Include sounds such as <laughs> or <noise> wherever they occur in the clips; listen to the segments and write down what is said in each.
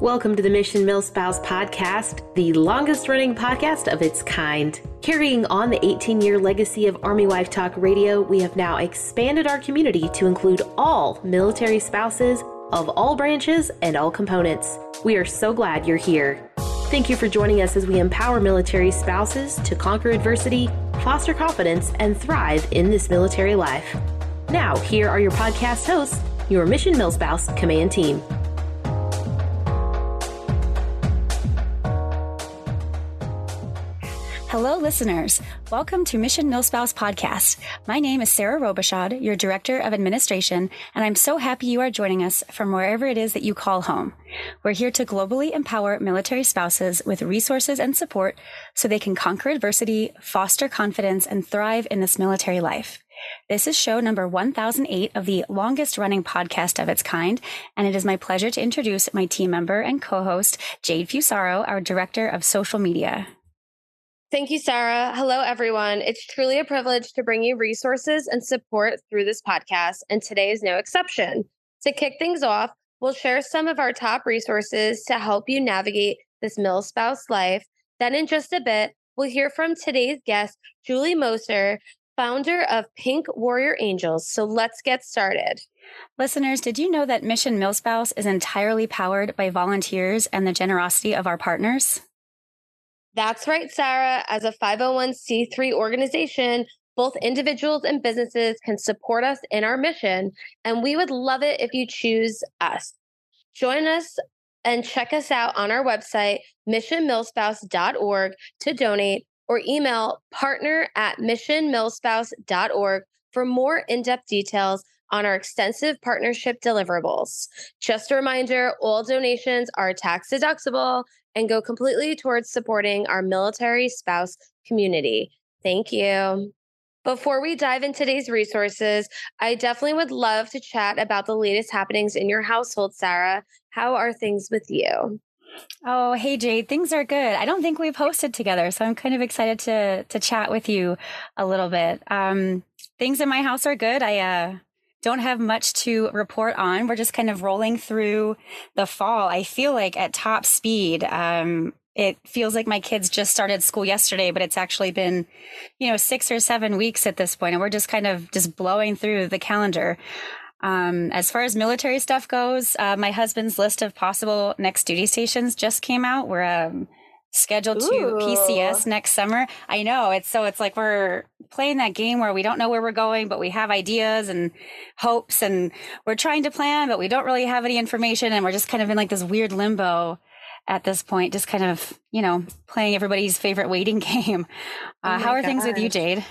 Welcome to the Mission Milspouse podcast, the longest running podcast of its kind. Carrying on the 18 year legacy of Army Wife Talk Radio, we have now expanded our community to include all military spouses of all branches and all components. We are so glad you're here. Thank you for joining us as we empower military spouses to conquer adversity, foster confidence, and thrive in this military life. Now, here are your podcast hosts, your Mission Milspouse Command Team. Hello, listeners. Welcome to Mission Milspouse Podcast. My name is Sarah Robichaud, your Director of Administration, and I'm so happy you are joining us from wherever it is that you call home. We're here to globally empower military spouses with resources and support so they can conquer adversity, foster confidence, and thrive in this military life. This is show number 1008 of the longest running podcast of its kind, and it is my pleasure to introduce my team member and co-host, Jade Fusaro, our Director of Social Media. Thank you, Sarah. Hello, everyone. It's truly a privilege to bring you resources and support through this podcast, and today is no exception. To kick things off, we'll share some of our top resources to help you navigate this mill spouse life. Then, in just a bit, we'll hear from today's guest, Julie Moser, founder of Pink Warrior Angels. So let's get started. Listeners, did you know that Mission Milspouse is entirely powered by volunteers and the generosity of our partners? That's right, Sarah. As a 501c3 organization, both individuals and businesses can support us in our mission, and we would love it if you choose us. Join us and check us out on our website, missionmilspouse.org, to donate or email partner at missionmilspouse.org for more in depth details on our extensive partnership deliverables. Just a reminder all donations are tax deductible and go completely towards supporting our military spouse community. Thank you. Before we dive into today's resources, I definitely would love to chat about the latest happenings in your household, Sarah. How are things with you? Oh, hey Jade, things are good. I don't think we've hosted together, so I'm kind of excited to to chat with you a little bit. Um, things in my house are good. I uh, don't have much to report on. We're just kind of rolling through the fall. I feel like at top speed. Um, it feels like my kids just started school yesterday, but it's actually been, you know, six or seven weeks at this point, and we're just kind of just blowing through the calendar. Um, as far as military stuff goes, uh, my husband's list of possible next duty stations just came out. We're um, scheduled to Ooh. PCS next summer. I know it's so it's like we're playing that game where we don't know where we're going, but we have ideas and hopes and we're trying to plan, but we don't really have any information and we're just kind of in like this weird limbo at this point, just kind of, you know, playing everybody's favorite waiting <laughs> game. Uh, oh how are things with you, Jade?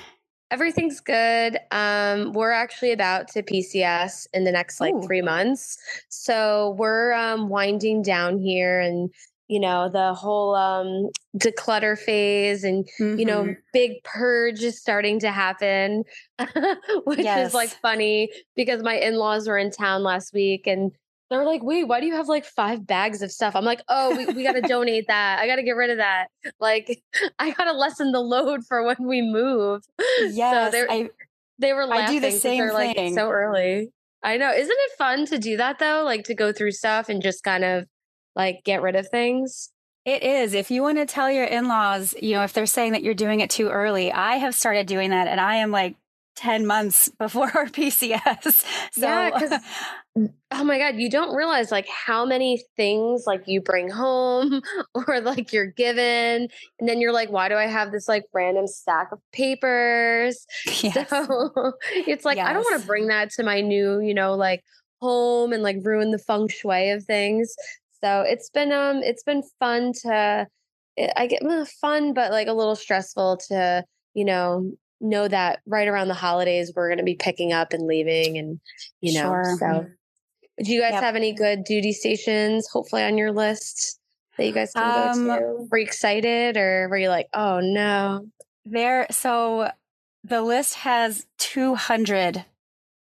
Everything's good. Um, we're actually about to PCS in the next like Ooh. three months. So we're um, winding down here and you know the whole um declutter phase and mm-hmm. you know mm-hmm. big purge is starting to happen <laughs> which yes. is like funny because my in-laws were in town last week and they're like wait why do you have like five bags of stuff i'm like oh we, we got to donate that i got to get rid of that like <laughs> i got to lessen the load for when we move yeah so I, they were laughing I do the same they're thing. like so early i know isn't it fun to do that though like to go through stuff and just kind of like get rid of things? It is. If you want to tell your in laws, you know, if they're saying that you're doing it too early, I have started doing that and I am like 10 months <laughs> before our PCS. So, yeah, <laughs> oh my God, you don't realize like how many things like you bring home <laughs> or like you're given. And then you're like, why do I have this like random stack of papers? Yes. So it's like, yes. I don't want to bring that to my new, you know, like home and like ruin the feng shui of things. So it's been um it's been fun to eh, I get fun but like a little stressful to, you know, know that right around the holidays we're going to be picking up and leaving and you know sure. so mm-hmm. do you guys yep. have any good duty stations hopefully on your list that you guys can um, go to were you excited or were you like oh no there so the list has 200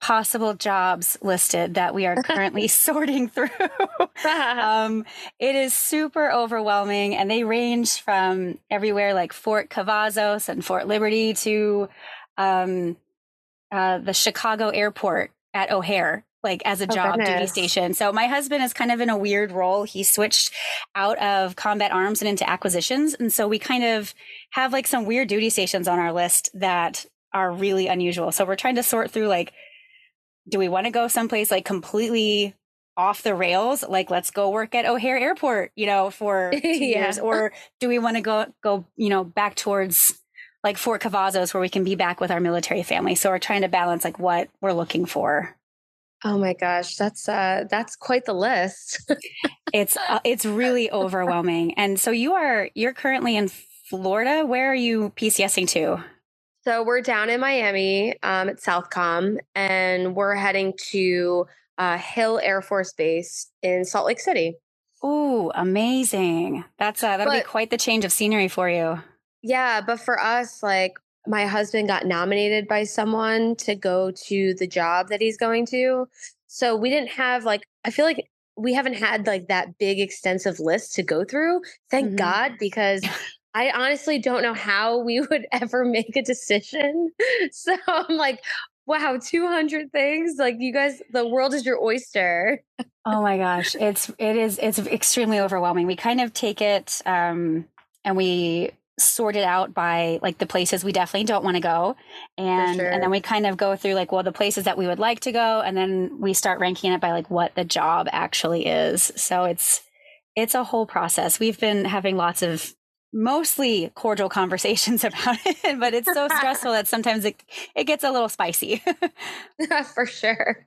possible jobs listed that we are <laughs> currently <laughs> sorting through. <laughs> um, it is super overwhelming, and they range from everywhere like Fort Cavazos and Fort Liberty to um, uh, the Chicago airport at O'Hare. like as a oh, job duty station. So my husband is kind of in a weird role. He switched out of combat arms and into acquisitions. And so we kind of have like some weird duty stations on our list that are really unusual. So we're trying to sort through like, do we want to go someplace like completely off the rails? Like, let's go work at O'Hare Airport, you know, for <laughs> two yeah. years. Or do we want to go, go, you know, back towards like Fort Cavazos where we can be back with our military family. So we're trying to balance like what we're looking for. Oh my gosh, that's uh that's quite the list. <laughs> it's uh, it's really overwhelming. And so you are you're currently in Florida. Where are you PCSing to? So we're down in Miami um, at Southcom, and we're heading to uh, Hill Air Force Base in Salt Lake City. Oh, amazing! That's uh, that'll but, be quite the change of scenery for you. Yeah, but for us, like my husband got nominated by someone to go to the job that he's going to. So we didn't have like I feel like we haven't had like that big extensive list to go through. Thank mm-hmm. God because <laughs> I honestly don't know how we <laughs> would ever make a decision. <laughs> So I'm like, wow, 200 things. Like you guys, the world is your oyster. oh my gosh. It's, it is, it's extremely overwhelming. We kind of take it, um, and we sort it out by like the places we definitely don't want to go and sure. and then we kind of go through like well the places that we would like to go and then we start ranking it by like what the job actually is so it's it's a whole process we've been having lots of mostly cordial conversations <laughs> about it but it's so stressful that sometimes it it gets a little spicy. <laughs> <laughs> For sure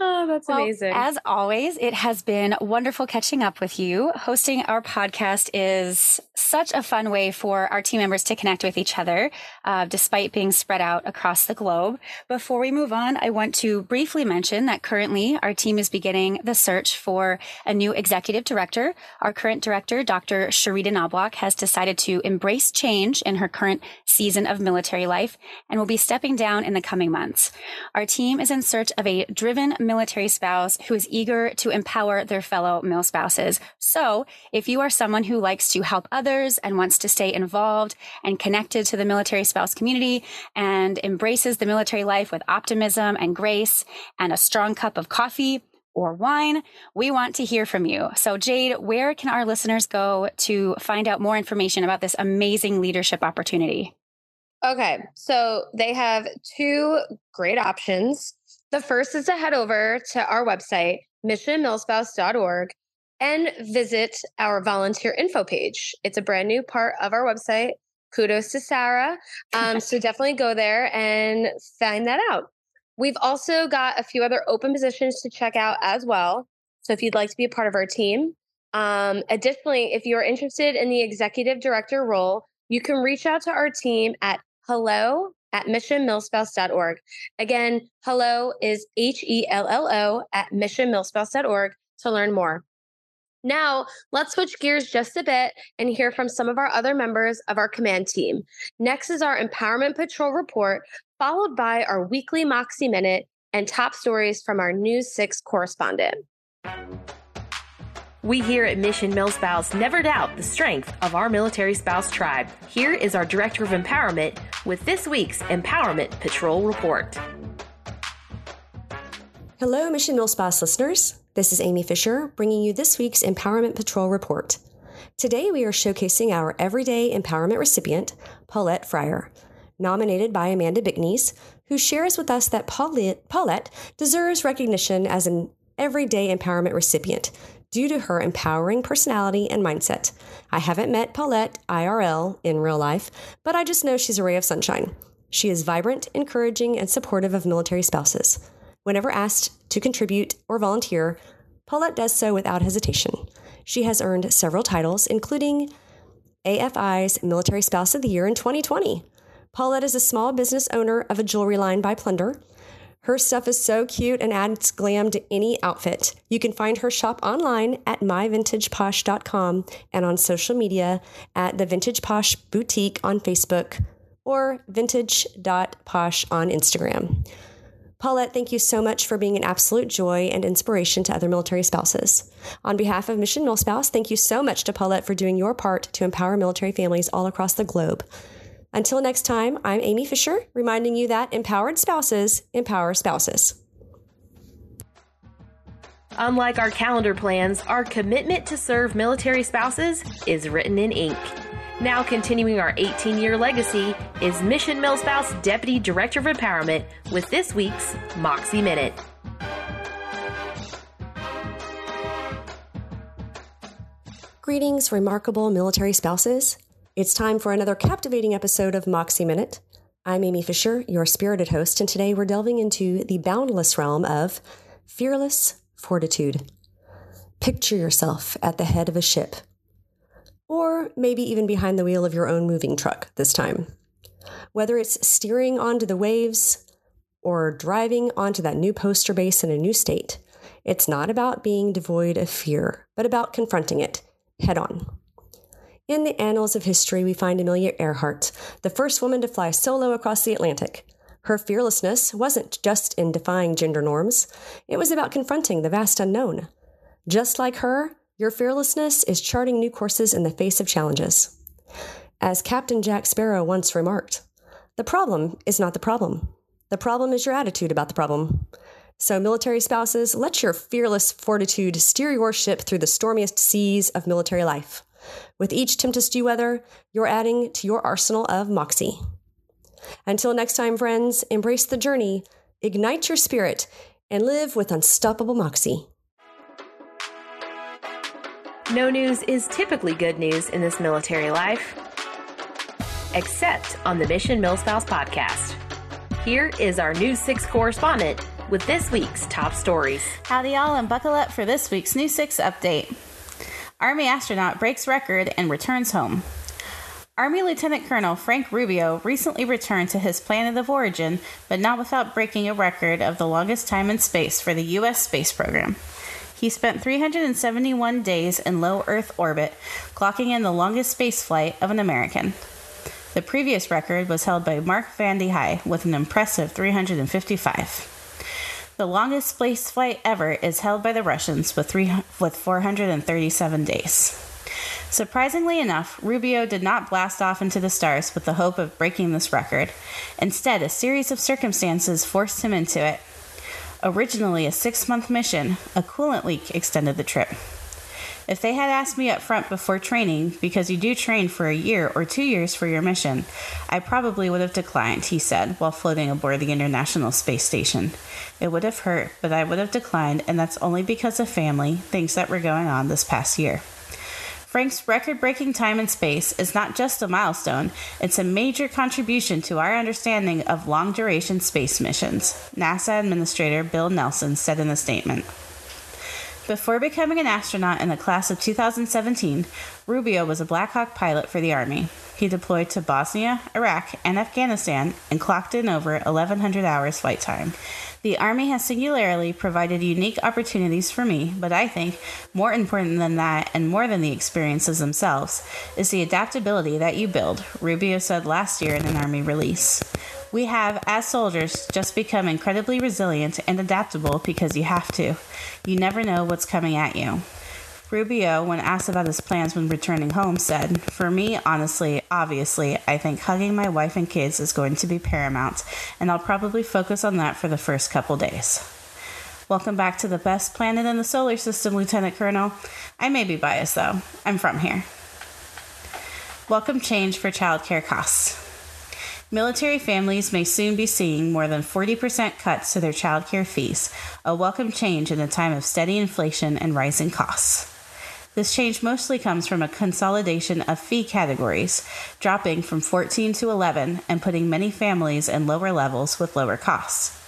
Oh, that's well, amazing. As always, it has been wonderful catching up with you. Hosting our podcast is such a fun way for our team members to connect with each other, uh, despite being spread out across the globe. Before we move on, I want to briefly mention that currently our team is beginning the search for a new executive director. Our current director, Dr. Sharita Knobloch, has decided to embrace change in her current season of military life and will be stepping down in the coming months. Our team is in search of a driven military spouse who is eager to empower their fellow male spouses. So if you are someone who likes to help others and wants to stay involved and connected to the military spouse community and embraces the military life with optimism and grace and a strong cup of coffee, or wine, we want to hear from you. So, Jade, where can our listeners go to find out more information about this amazing leadership opportunity? Okay, so they have two great options. The first is to head over to our website, missionmilspouse.org, and visit our volunteer info page. It's a brand new part of our website. Kudos to Sarah. Um, <laughs> so definitely go there and find that out. We've also got a few other open positions to check out as well. So if you'd like to be a part of our team, um, additionally, if you're interested in the executive director role, you can reach out to our team at hello at missionmilspouse.org. Again, hello is H E L L O at missionmilspouse.org to learn more. Now, let's switch gears just a bit and hear from some of our other members of our command team. Next is our Empowerment Patrol report, followed by our weekly Moxie Minute and top stories from our News 6 correspondent. We here at Mission Milspouse never doubt the strength of our military spouse tribe. Here is our Director of Empowerment with this week's Empowerment Patrol Report. Hello, Mission Milspouse listeners. This is Amie Fisher bringing you this week's Empowerment Patrol Report. Today we are showcasing our Everyday Empowerment recipient, Paulette Fryer, nominated by Amanda Bickneys, who shares with us that Paulette deserves recognition as an Everyday Empowerment recipient due to her empowering personality and mindset. I haven't met Paulette IRL in real life, but I just know she's a ray of sunshine. She is vibrant, encouraging, and supportive of military spouses. Whenever asked to contribute or volunteer, Paulette does so without hesitation. She has earned several titles, including AFI's Military Spouse of the Year in 2020. Paulette is a small business owner of a jewelry line by Plunder, her stuff is so cute and adds glam to any outfit. You can find her shop online at myvintageposh.com and on social media at the Vintage Posh Boutique on Facebook or vintage.posh on Instagram. Paulette, thank you so much for being an absolute joy and inspiration to other military spouses. On behalf of Mission MilSpouse, thank you so much to Paulette for doing your part to empower military families all across the globe. Until next time, I'm Amie Fisher, reminding you that empowered spouses empower spouses. Unlike our calendar plans, our commitment to serve military spouses is written in ink. Now, continuing our 18 year legacy is Mission Milspouse Deputy Director of Empowerment with this week's Moxie Minute. Greetings, remarkable military spouses. It's time for another captivating episode of Moxie Minute. I'm Amie Fisher, your spirited host, and today we're delving into the boundless realm of fearless fortitude. Picture yourself at the head of a ship or maybe even behind the wheel of your own moving truck this time. Whether it's steering onto the waves or driving onto that new poster base in a new state, it's not about being devoid of fear, but about confronting it head on. In the annals of history, we find Amelia Earhart, the first woman to fly solo across the Atlantic. Her fearlessness wasn't just in defying gender norms, it was about confronting the vast unknown. Just like her, your fearlessness is charting new courses in the face of challenges. As Captain Jack Sparrow once remarked, the problem is not the problem. The problem is your attitude about the problem. So, military spouses, let your fearless fortitude steer your ship through the stormiest seas of military life. With each tempest you weather, you're adding to your arsenal of moxie. Until next time, friends, embrace the journey, ignite your spirit, and live with unstoppable moxie. No news is typically good news in this military life, except on the Mission MilSpouse podcast. Here is our News 6 correspondent with this week's top stories. Howdy, y'all, and buckle up for this week's News 6 update. Army astronaut breaks record and returns home. Army Lieutenant Colonel Frank Rubio recently returned to his planet of origin, but not without breaking a record of the longest time in space for the U.S. space program. He spent 371 days in low Earth orbit, clocking in the longest space flight of an American. The previous record was held by Mark Vande Hei with an impressive 355. The longest space flight ever is held by the Russians with, three, with 437 days. Surprisingly enough, Rubio did not blast off into the stars with the hope of breaking this record. Instead, a series of circumstances forced him into it, Originally a six month mission, a coolant leak extended the trip. If they had asked me up front before training, because you do train for a year or two years for your mission, I probably would have declined, he said, while floating aboard the International Space Station. It would have hurt, but I would have declined, and that's only because of family, things that were going on this past year. Frank's record breaking time in space is not just a milestone, it's a major contribution to our understanding of long duration space missions, NASA Administrator Bill Nelson said in a statement. Before becoming an astronaut in the class of 2017, Rubio was a Black Hawk pilot for the Army. He deployed to Bosnia, Iraq, and Afghanistan and clocked in over 1,100 hours flight time. The Army has singularly provided unique opportunities for me, but I think more important than that and more than the experiences themselves is the adaptability that you build, Rubio said last year in an Army release. We have, as soldiers, just become incredibly resilient and adaptable because you have to. You never know what's coming at you. Rubio, when asked about his plans when returning home, said, For me, honestly, obviously, I think hugging my wife and kids is going to be paramount, and I'll probably focus on that for the first couple days. Welcome back to the best planet in the solar system, Lieutenant Colonel. I may be biased, though. I'm from here. Welcome change for childcare costs. Military families may soon be seeing more than 40% cuts to their childcare fees, a welcome change in a time of steady inflation and rising costs. This change mostly comes from a consolidation of fee categories, dropping from 14 to 11 and putting many families in lower levels with lower costs.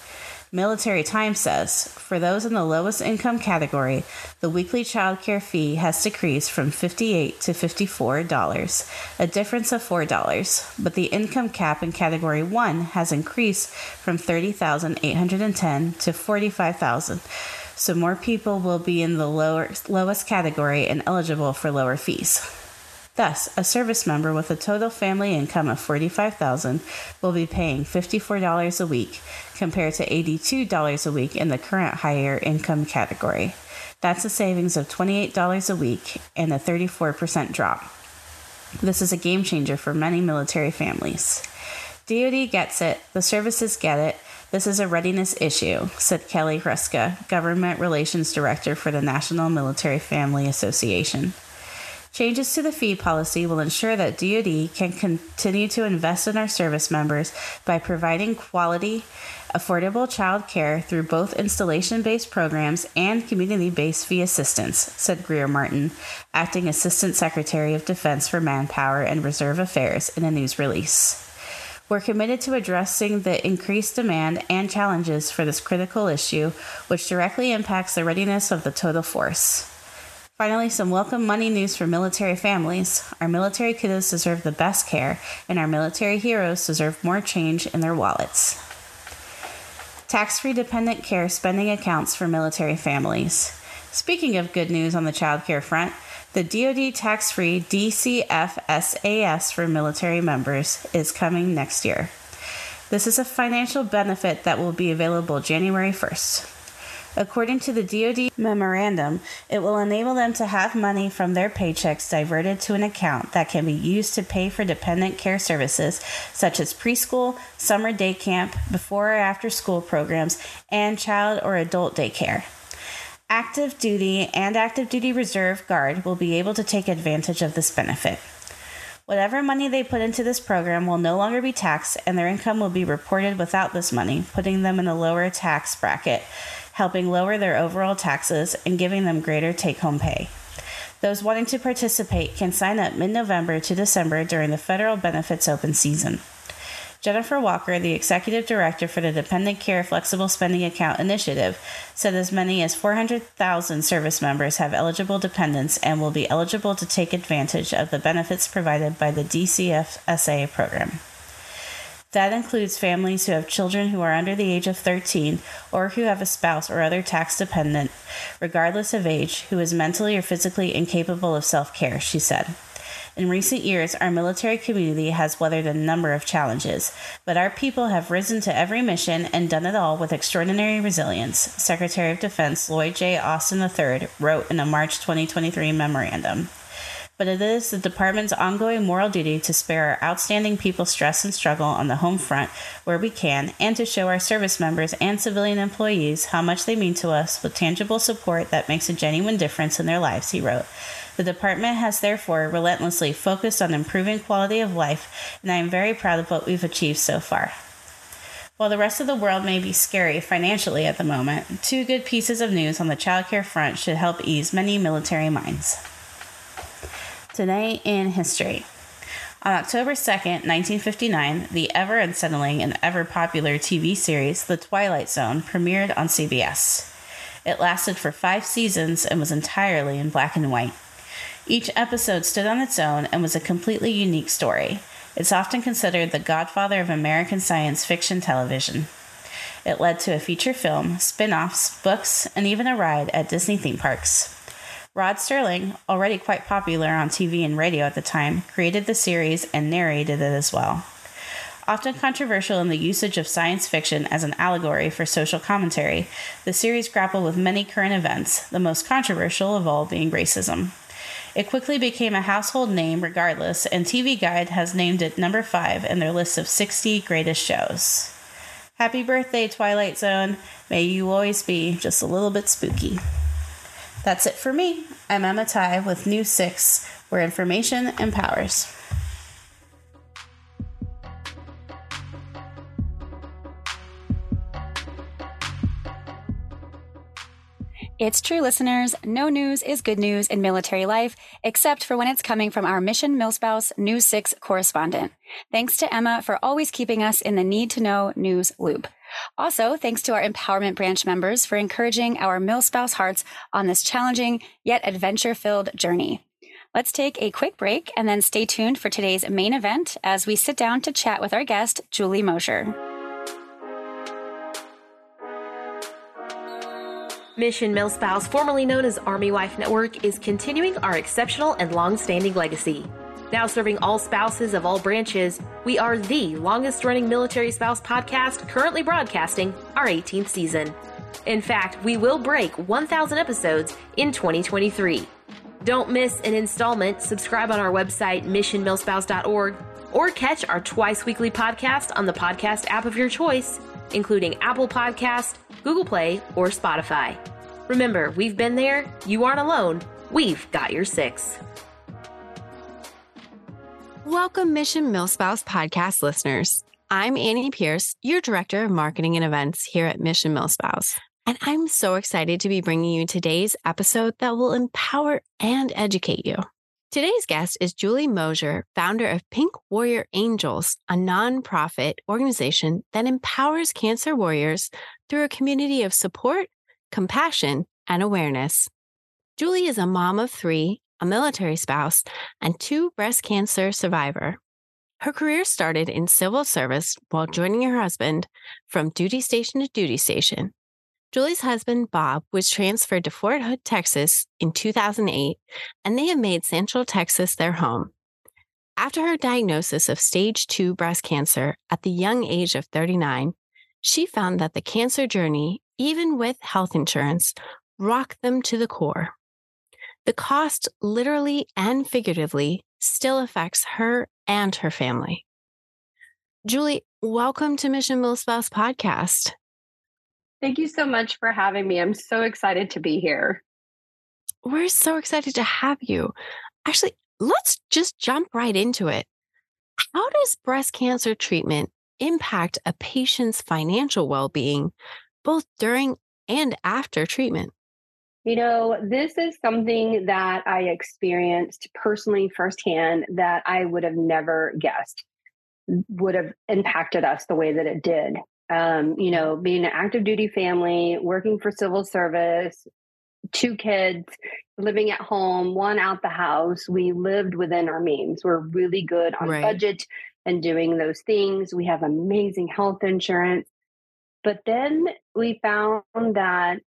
Military Times says for those in the lowest income category, the weekly child care fee has decreased from 58 to $54, a difference of $4, but the income cap in category 1 has increased from 30,810 to 45,000 so more people will be in the lower, lowest category and eligible for lower fees. Thus, a service member with a total family income of 45,000 will be paying $54 a week compared to $82 a week in the current higher income category. That's a savings of $28 a week and a 34% drop. This is a game changer for many military families. DoD gets it, the services get it, This is a readiness issue, said Kelly Hruska, Government Relations Director for the National Military Family Association. Changes to the fee policy will ensure that DoD can continue to invest in our service members by providing quality, affordable child care through both installation based programs and community based fee assistance, said Grier Martin, Acting Assistant Secretary of Defense for Manpower and Reserve Affairs, in a news release. We're committed to addressing the increased demand and challenges for this critical issue, which directly impacts the readiness of the total force. Finally, some welcome money news for military families. Our military kiddos deserve the best care, and our military heroes deserve more change in their wallets. Tax free dependent care spending accounts for military families. Speaking of good news on the child care front, the DoD tax free DCF for military members is coming next year. This is a financial benefit that will be available January 1st. According to the DoD memorandum, it will enable them to have money from their paychecks diverted to an account that can be used to pay for dependent care services such as preschool, summer day camp, before or after school programs, and child or adult daycare. Active duty and active duty reserve guard will be able to take advantage of this benefit. Whatever money they put into this program will no longer be taxed, and their income will be reported without this money, putting them in a lower tax bracket helping lower their overall taxes and giving them greater take home pay. Those wanting to participate can sign up mid November to December during the federal benefits open season. Jennifer Walker, the executive director for the Dependent Care Flexible Spending Account Initiative, said as many as 400,000 service members have eligible dependents and will be eligible to take advantage of the benefits provided by the DCFSA program. That includes families who have children who are under the age of 13 or who have a spouse or other tax dependent, regardless of age, who is mentally or physically incapable of self care, she said. In recent years, our military community has weathered a number of challenges, but our people have risen to every mission and done it all with extraordinary resilience, Secretary of Defense Lloyd J. Austin III wrote in a March 2023 memorandum but it is the department's ongoing moral duty to spare our outstanding people stress and struggle on the home front where we can, and to show our service members and civilian employees how much they mean to us with tangible support that makes a genuine difference in their lives, he wrote. The department has therefore relentlessly focused on improving quality of life, and I am very proud of what we've achieved so far. While the rest of the world may be scary financially at the moment, two good pieces of news on the childcare front should help ease many military minds. Today in History. On October 2nd, 1959, the ever unsettling and ever popular TV series The Twilight Zone premiered on CBS. It lasted for five seasons and was entirely in black and white. Each episode stood on its own and was a completely unique story. It's often considered the godfather of American science fiction television. It led to a feature film, spin offs, books, and even a ride at Disney theme parks. Rod Serling, already quite popular on TV and radio at the time, created the series and narrated it as well. Often controversial in the usage of science fiction as an allegory for social commentary, the series grappled with many current events, the most controversial of all being racism. It quickly became a household name regardless, and TV Guide has named it number 5 in their list of 60 greatest shows. Happy birthday, Twilight Zone. May you always be just a little bit spooky. That's it for me. I'm Emma Ty with News 6, where information empowers. It's true, listeners. No news is good news in military life, except for when it's coming from our Mission Milspouse News 6 correspondent. Thanks to Emma for always keeping us in the need to know news loop. Also, thanks to our empowerment branch members for encouraging our mill spouse hearts on this challenging yet adventure filled journey. Let's take a quick break and then stay tuned for today's main event as we sit down to chat with our guest, Julie Moser. Mission Milspouse, formerly known as Army Wife Network, is continuing our exceptional and long standing legacy. Now serving all spouses of all branches, we are the longest running military spouse podcast currently broadcasting our 18th season. In fact, we will break 1,000 episodes in 2023. Don't miss an installment. Subscribe on our website, missionmilspouse.org, or catch our twice weekly podcast on the podcast app of your choice. including Apple Podcast, Google Play, or Spotify. Remember, we've been there, you aren't alone, we've got your six. Welcome, Mission MilSpouse podcast listeners. I'm Annie Pearce, your Director of Marketing and Events here at Mission MilSpouse. And I'm so excited to be bringing you today's episode that will empower and educate you. Today's guest is Julie Moser, founder of Pink Warrior Angels, a nonprofit organization that empowers cancer warriors through a community of support, compassion, and awareness. Julie is a mom of three, a military spouse, and two breast cancer survivor. Her career started in civil service while joining her husband from duty station to duty station. Julie's husband, Bob, was transferred to Fort Hood, Texas in 2008, and they have made Central Texas their home. After her diagnosis of stage 2 breast cancer at the young age of 39, she found that the cancer journey, even with health insurance, rocked them to the core. The cost, literally and figuratively, still affects her and her family. Julie, welcome to Mission MilSpouse podcast. Thank you so much for having me. I'm so excited to be here. We're so excited to have you. Actually, let's just jump right into it. How does breast cancer treatment impact a patient's financial well being, both during and after treatment? You know, this is something that I experienced personally firsthand that I would have never guessed would have impacted us the way that it did um, you know, being an active duty family, working for civil service, two kids, living at home, one out the house. We lived within our means. We're really good on right. budget and doing those things. We have amazing health insurance. But then we found that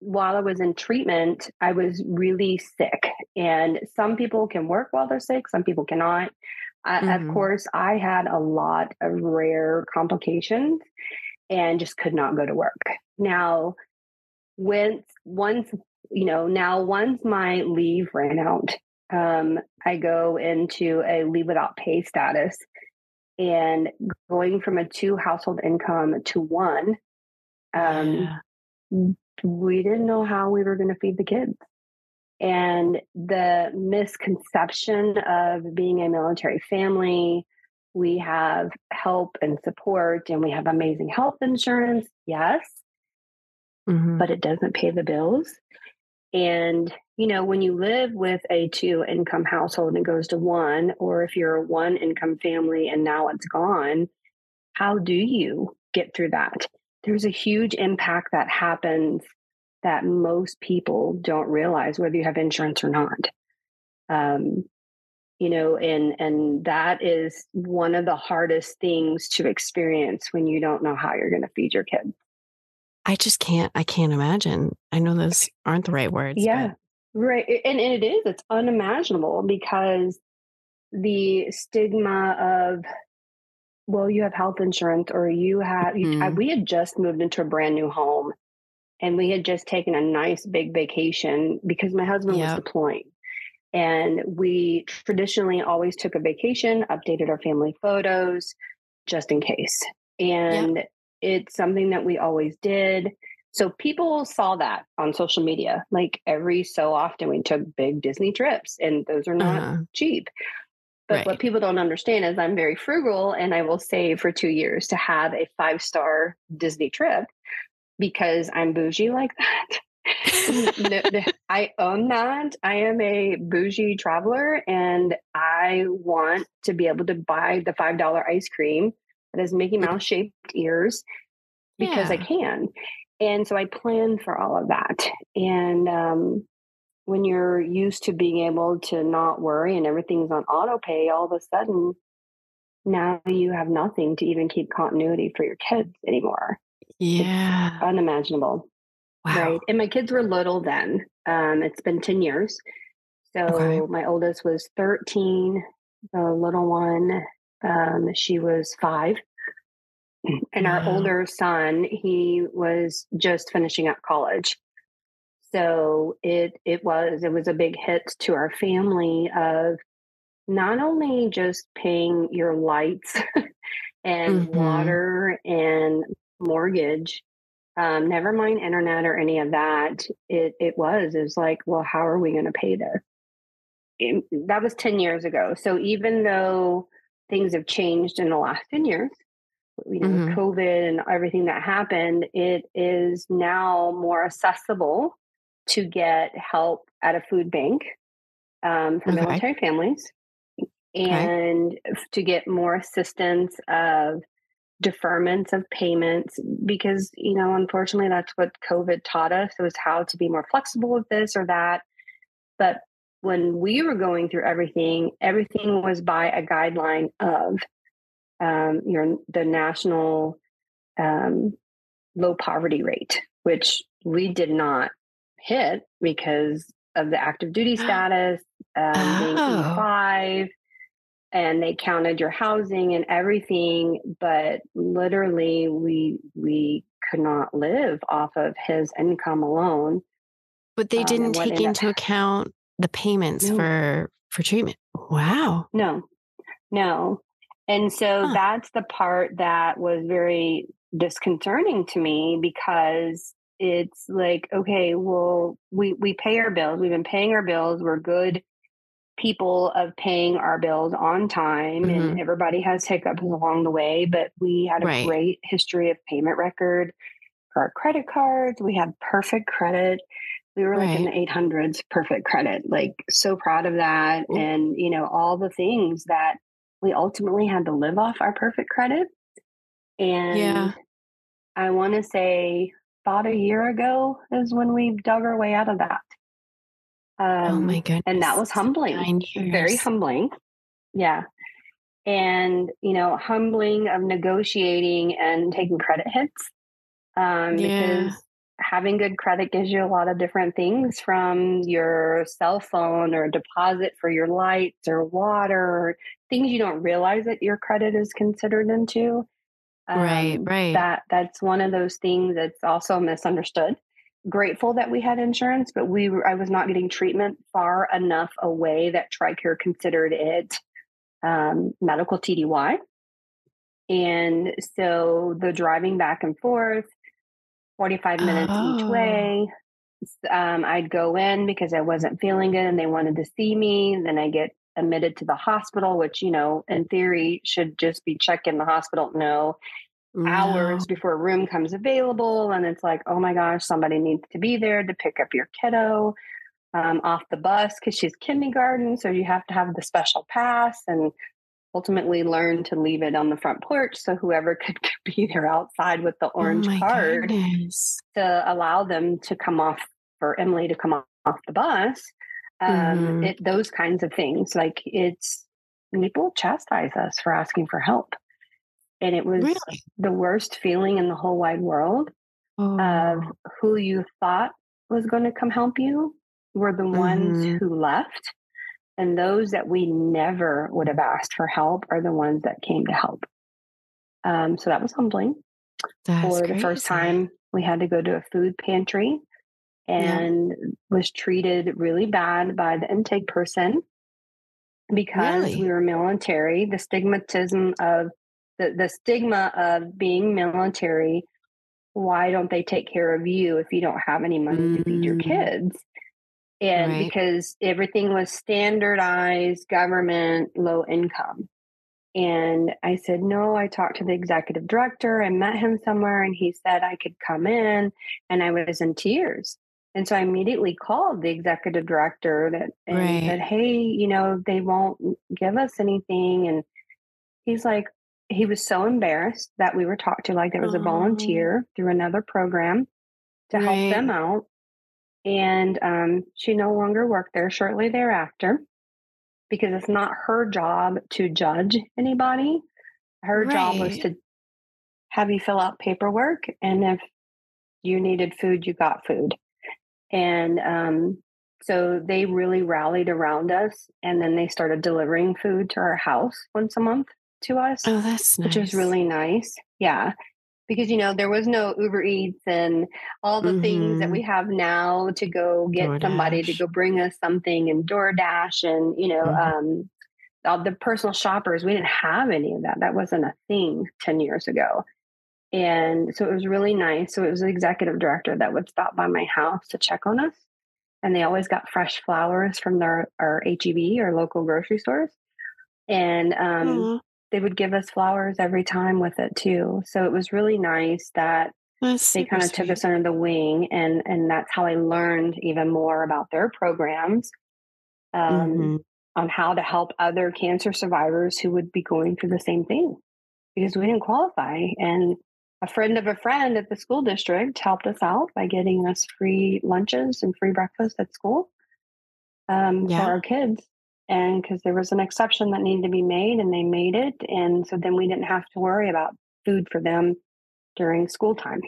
while I was in treatment, I was really sick. And some people can work while they're sick, some people cannot. mm-hmm. Of course, I had a lot of rare complications and just could not go to work. Now, when once you know, now once my leave ran out, um, I go into a leave without pay status, and going from a two household income to one, um, yeah. We didn't know how we were going to feed the kids. And the misconception of being a military family, we have help and support and we have amazing health insurance yes mm-hmm. but it doesn't pay the bills and you know when you live with a two income household and it goes to one or if you're a one income family and now it's gone how do you get through that there's a huge impact that happens that most people don't realize whether you have insurance or not um, you know and and that is one of the hardest things to experience when you don't know how you're going to feed your kid i just can't i can't imagine i know those aren't the right words yeah but. right and, and it is it's unimaginable because the stigma of well you have health insurance or you have mm-hmm. we had just moved into a brand new home and we had just taken a nice big vacation because my husband yep. was deploying and we traditionally always took a vacation, updated our family photos just in case. And yeah. it's something that we always did. So people saw that on social media. Like every so often, we took big Disney trips, and those are not uh-huh. cheap. But right. what people don't understand is I'm very frugal and I will save for two years to have a five star Disney trip because I'm bougie like that <laughs> I own that. I am a bougie traveler and I want to be able to buy the $5 ice cream that has Mickey Mouse shaped ears because yeah. I can. And so I plan for all of that. And um, when you're used to being able to not worry and everything's on auto pay, all of a sudden, now you have nothing to even keep continuity for your kids anymore. Yeah. It's unimaginable. Wow. Right. And my kids were little then. Um, it's been 10 years. So okay. my oldest was 13. The little one, um, she was five. And wow. our older son, he was just finishing up college. So it it was it was a big hit to our family of not only just paying your lights <laughs> and mm-hmm. water and mortgage, um, never mind internet or any of that. It it was it was like, well, how are we going to pay this? It, that was ten years ago. So even though things have changed in the last ten years, you know, mm-hmm. COVID and everything that happened, it is now more accessible to get help at a food bank um, for okay. military families and okay. to get more assistance of deferments of payments because you know unfortunately that's what covid taught us was how to be more flexible with this or that but when we were going through everything everything was by a guideline of um, your the national um, low poverty rate which we did not hit because of the active duty <gasps> status um, oh. being five and they counted your housing and everything but literally we we could not live off of his income alone but they um, didn't take into account the payments no. for for treatment wow no no and so huh. that's the part that was very disconcerting to me because it's like okay well we we pay our bills we've been paying our bills we're good people of paying our bills on time mm-hmm. and everybody has hiccups along the way but we had a right. great history of payment record for our credit cards we had perfect credit we were like right. in the 800s perfect credit like so proud of that Ooh. and you know all the things that we ultimately had to live off our perfect credit and yeah. i want to say about a year ago is when we dug our way out of that Oh um, oh my goodness. And that was humbling, very humbling. Yeah. And, you know, humbling of negotiating and taking credit hits. Um, yeah. Because having good credit gives you a lot of different things from your cell phone or deposit for your lights or water, things you don't realize that your credit is considered into. Um, right, right. That that's one of those things that's also misunderstood grateful that we had insurance, but we were, I was not getting treatment far enough away that TRICARE considered it um, medical TDY. And so the driving back and forth, 45 minutes oh. each way. Um, I'd go in because I wasn't feeling good and they wanted to see me. Then I get admitted to the hospital, which, you know, in theory should just be check in the hospital. No, no. hours before a room comes available. And it's like, oh my gosh, somebody needs to be there to pick up your kiddo um, off the bus because she's kindergarten. So you have to have the special pass and ultimately learn to leave it on the front porch so whoever <laughs> could be there outside with the oh orange oh card goodness. to allow them to come off for Emily to come off the bus. Um, mm-hmm. it, those kinds of things like it's people chastise us for asking for help and it was really? the worst feeling in the whole wide world oh. of who you thought was going to come help you were the ones mm-hmm. who left and those that we never would have asked for help are the ones that came to help um, so that was humbling That's for the first time we had to go to a food pantry and yeah. was treated really bad by the intake person because really? we were military the stigmatism of the, the stigma of being military why don't they take care of you if you don't have any money mm. to feed your mm. kids and right. because everything was standardized government low income and i said no i talked to the executive director i met him somewhere and he said i could come in and i was in tears and so i immediately called the executive director that and right. said hey you know they won't give us anything and he's like he was so embarrassed that we were talked to like there was a volunteer through another program to right. help them out. And um, she no longer worked there shortly thereafter because it's not her job to judge anybody. Her right. job was to have you fill out paperwork. And if you needed food, you got food. And um, so they really rallied around us. And then they started delivering food to our house once a month to us. Oh, that's nice. Which was really nice. Yeah. Because, you know, there was no Uber Eats and all the mm-hmm. things that mm-hmm. we have now to go get DoorDash. somebody to go bring us something and DoorDash and, you know, mm-hmm. um, all the personal shoppers. We didn't have any of that. That wasn't a thing 10 years ago. And so it was really nice. So it was the executive director that would stop by my house to check on us. And they always got fresh flowers from their our HEB or local grocery stores. And um, they would give us flowers every time with it too. So it was really nice that that's they kind of took us under the wing and and that's how I learned even more about their programs um, mm-hmm. on how to help other cancer survivors who would be going through the same thing because we didn't qualify and a friend of a friend at the school district helped us out by getting us free lunches and free breakfast at school um, yeah. for our kids. And because there was an exception that needed to be made, and they made it. And so then we didn't have to worry about food for them during school time.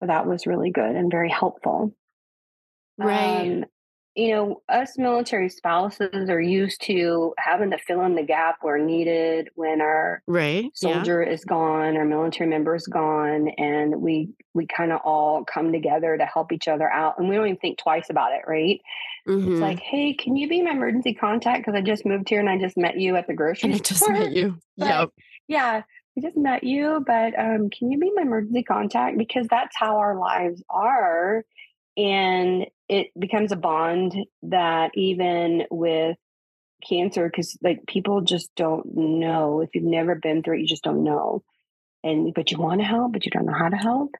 So that was really good and very helpful. Right. Um, you know, us military spouses are used to having to fill in the gap where needed when our right soldier yeah. is gone, our military member is gone, and we we kind of all come together to help each other out, and we don't even think twice about it, right? Mm-hmm. It's like, hey, can you be my emergency contact? Because I just moved here and I just met you at the grocery and I just met you. <laughs> yep. Yeah. I just met you, but um, can you be my emergency contact? Because that's how our lives are. And it becomes a bond that even with cancer, because like people just don't know. If you've never been through it, you just don't know. And but you want to help, but you don't know how to help.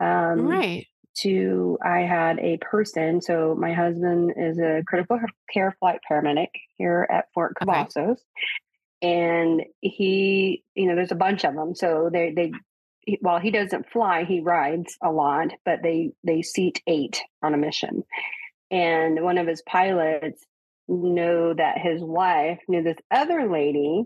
Um, right. To I had a person. So my husband is a critical care flight paramedic here at Fort Cavazos. Okay. And he, you know, there's a bunch of them. So they they while he doesn't fly, he rides a lot, but they they seat eight on a mission. And one of his pilots know that his wife knew this other lady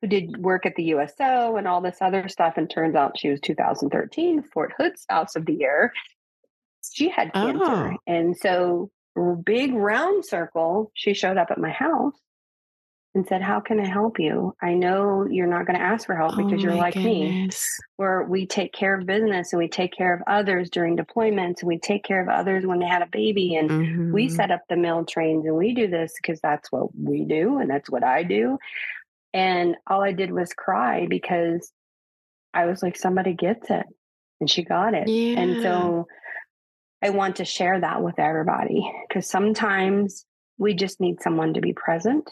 who did work at the USO and all this other stuff. And turns out she was 2013 Fort Hood Spouse of the Year. She had cancer. Oh. And so, big round circle, she showed up at my house and said, How can I help you? I know you're not going to ask for help because oh you're like goodness. me, where we take care of business and we take care of others during deployments and we take care of others when they had a baby. And mm-hmm. we set up the meal trains and we do this because that's what we do and that's what I do. And all I did was cry because I was like, Somebody gets it. And she got it. Yeah. And so I want to share that with everybody because sometimes we just need someone to be present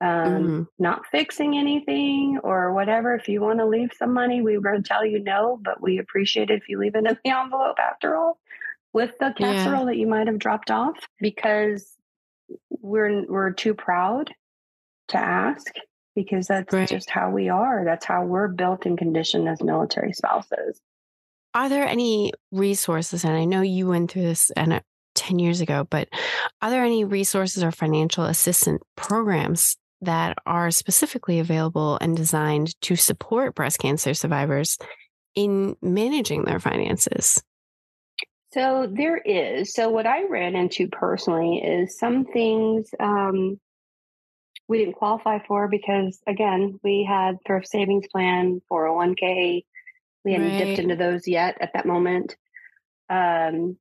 um, mm-hmm. not fixing anything or whatever. If you want to leave some money, we were going to tell you no, but we appreciate it if you leave it in the <laughs> envelope after all with the casserole yeah. that you might have dropped off because we're we're too proud to ask because that's right. just how we are. That's how we're built and conditioned as military spouses. Are there any resources? And I know you went through this and 10 years ago, but are there any resources or financial assistance programs that are specifically available and designed to support breast cancer survivors in managing their finances? So there is. So what I ran into personally is some things um, we didn't qualify for because again we had thrift savings plan, 401k. We hadn't right. dipped into those yet at that moment. Um,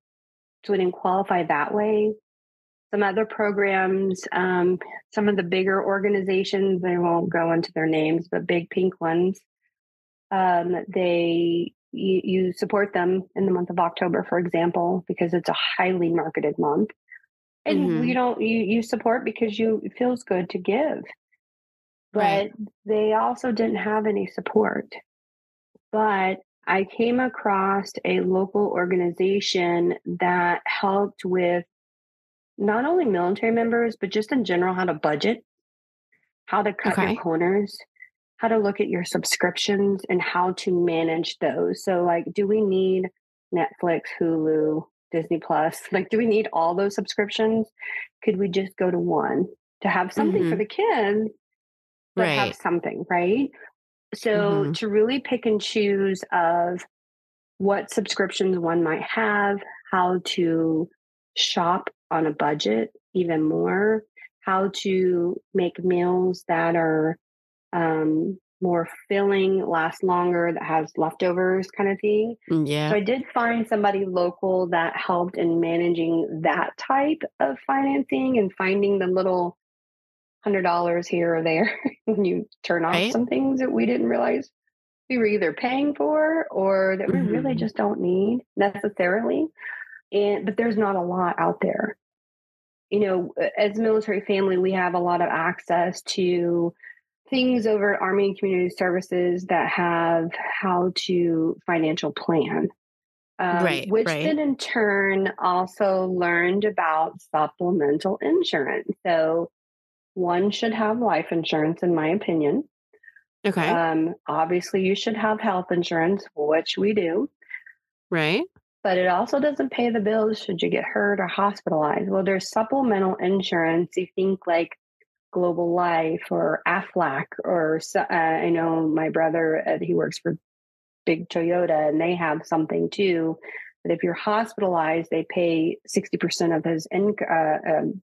so we didn't qualify that way some other programs, um, some of the bigger organizations, they won't go into their names, but big pink ones, um, they you, you, support them in the month of October, for example, because it's a highly marketed month. And mm-hmm. you don't you you support because you it feels good to give. But right. they also didn't have any support. But I came across a local organization that helped with not only military members, but just in general, how to budget, how to cut okay. your corners, how to look at your subscriptions, and how to manage those. So, like, do we need Netflix, Hulu, Disney Plus? <laughs> Like, do we need all those subscriptions? Could we just go to one to have something mm-hmm. for the kids, but right. have something, right? So, mm-hmm. to really pick and choose of what subscriptions one might have, how to shop on a budget even more, how to make meals that are um, more filling, last longer, that has leftovers kind of thing. Mm, yeah. So I did find somebody local that helped in managing that type of financing and finding the little hundred dollars here or there <laughs> when you turn off right. some things that we didn't realize we were either paying for or that we really Mhm. just don't need necessarily. And but there's not a lot out there. You know, as a military family, we have a lot of access to things over at Army and Community Services that have how to financial plan. Um, Right, which right. then in turn also learned about supplemental insurance. So one should have life insurance, in my opinion. Okay. Um, obviously, you should have health insurance, which we do, right. But it also doesn't pay the bills should you get hurt or hospitalized. Well, there's supplemental insurance. You think like Global Life or Aflac, or uh, I know my brother, uh, he works for Big Toyota, and they have something too. That if you're hospitalized, they pay 60% of his income. Uh, um,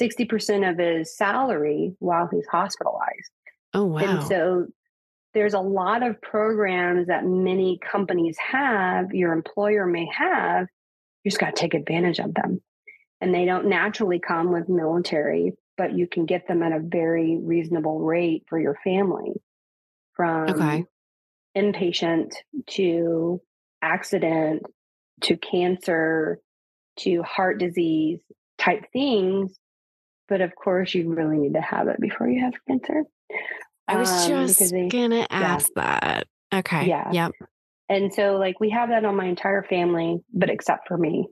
60% of his salary while he's hospitalized. Oh wow. And so there's a lot of programs that many companies have, your employer may have. You just got to take advantage of them. And they don't naturally come with military, but you can get them at a very reasonable rate for your family from Okay. inpatient to accident to cancer to heart disease type things. But of course, you really need to have it before you have cancer. I was Um, just they- gonna ask that. Okay. Yeah. Yep. And so, like, we have that on my entire family, but except for me.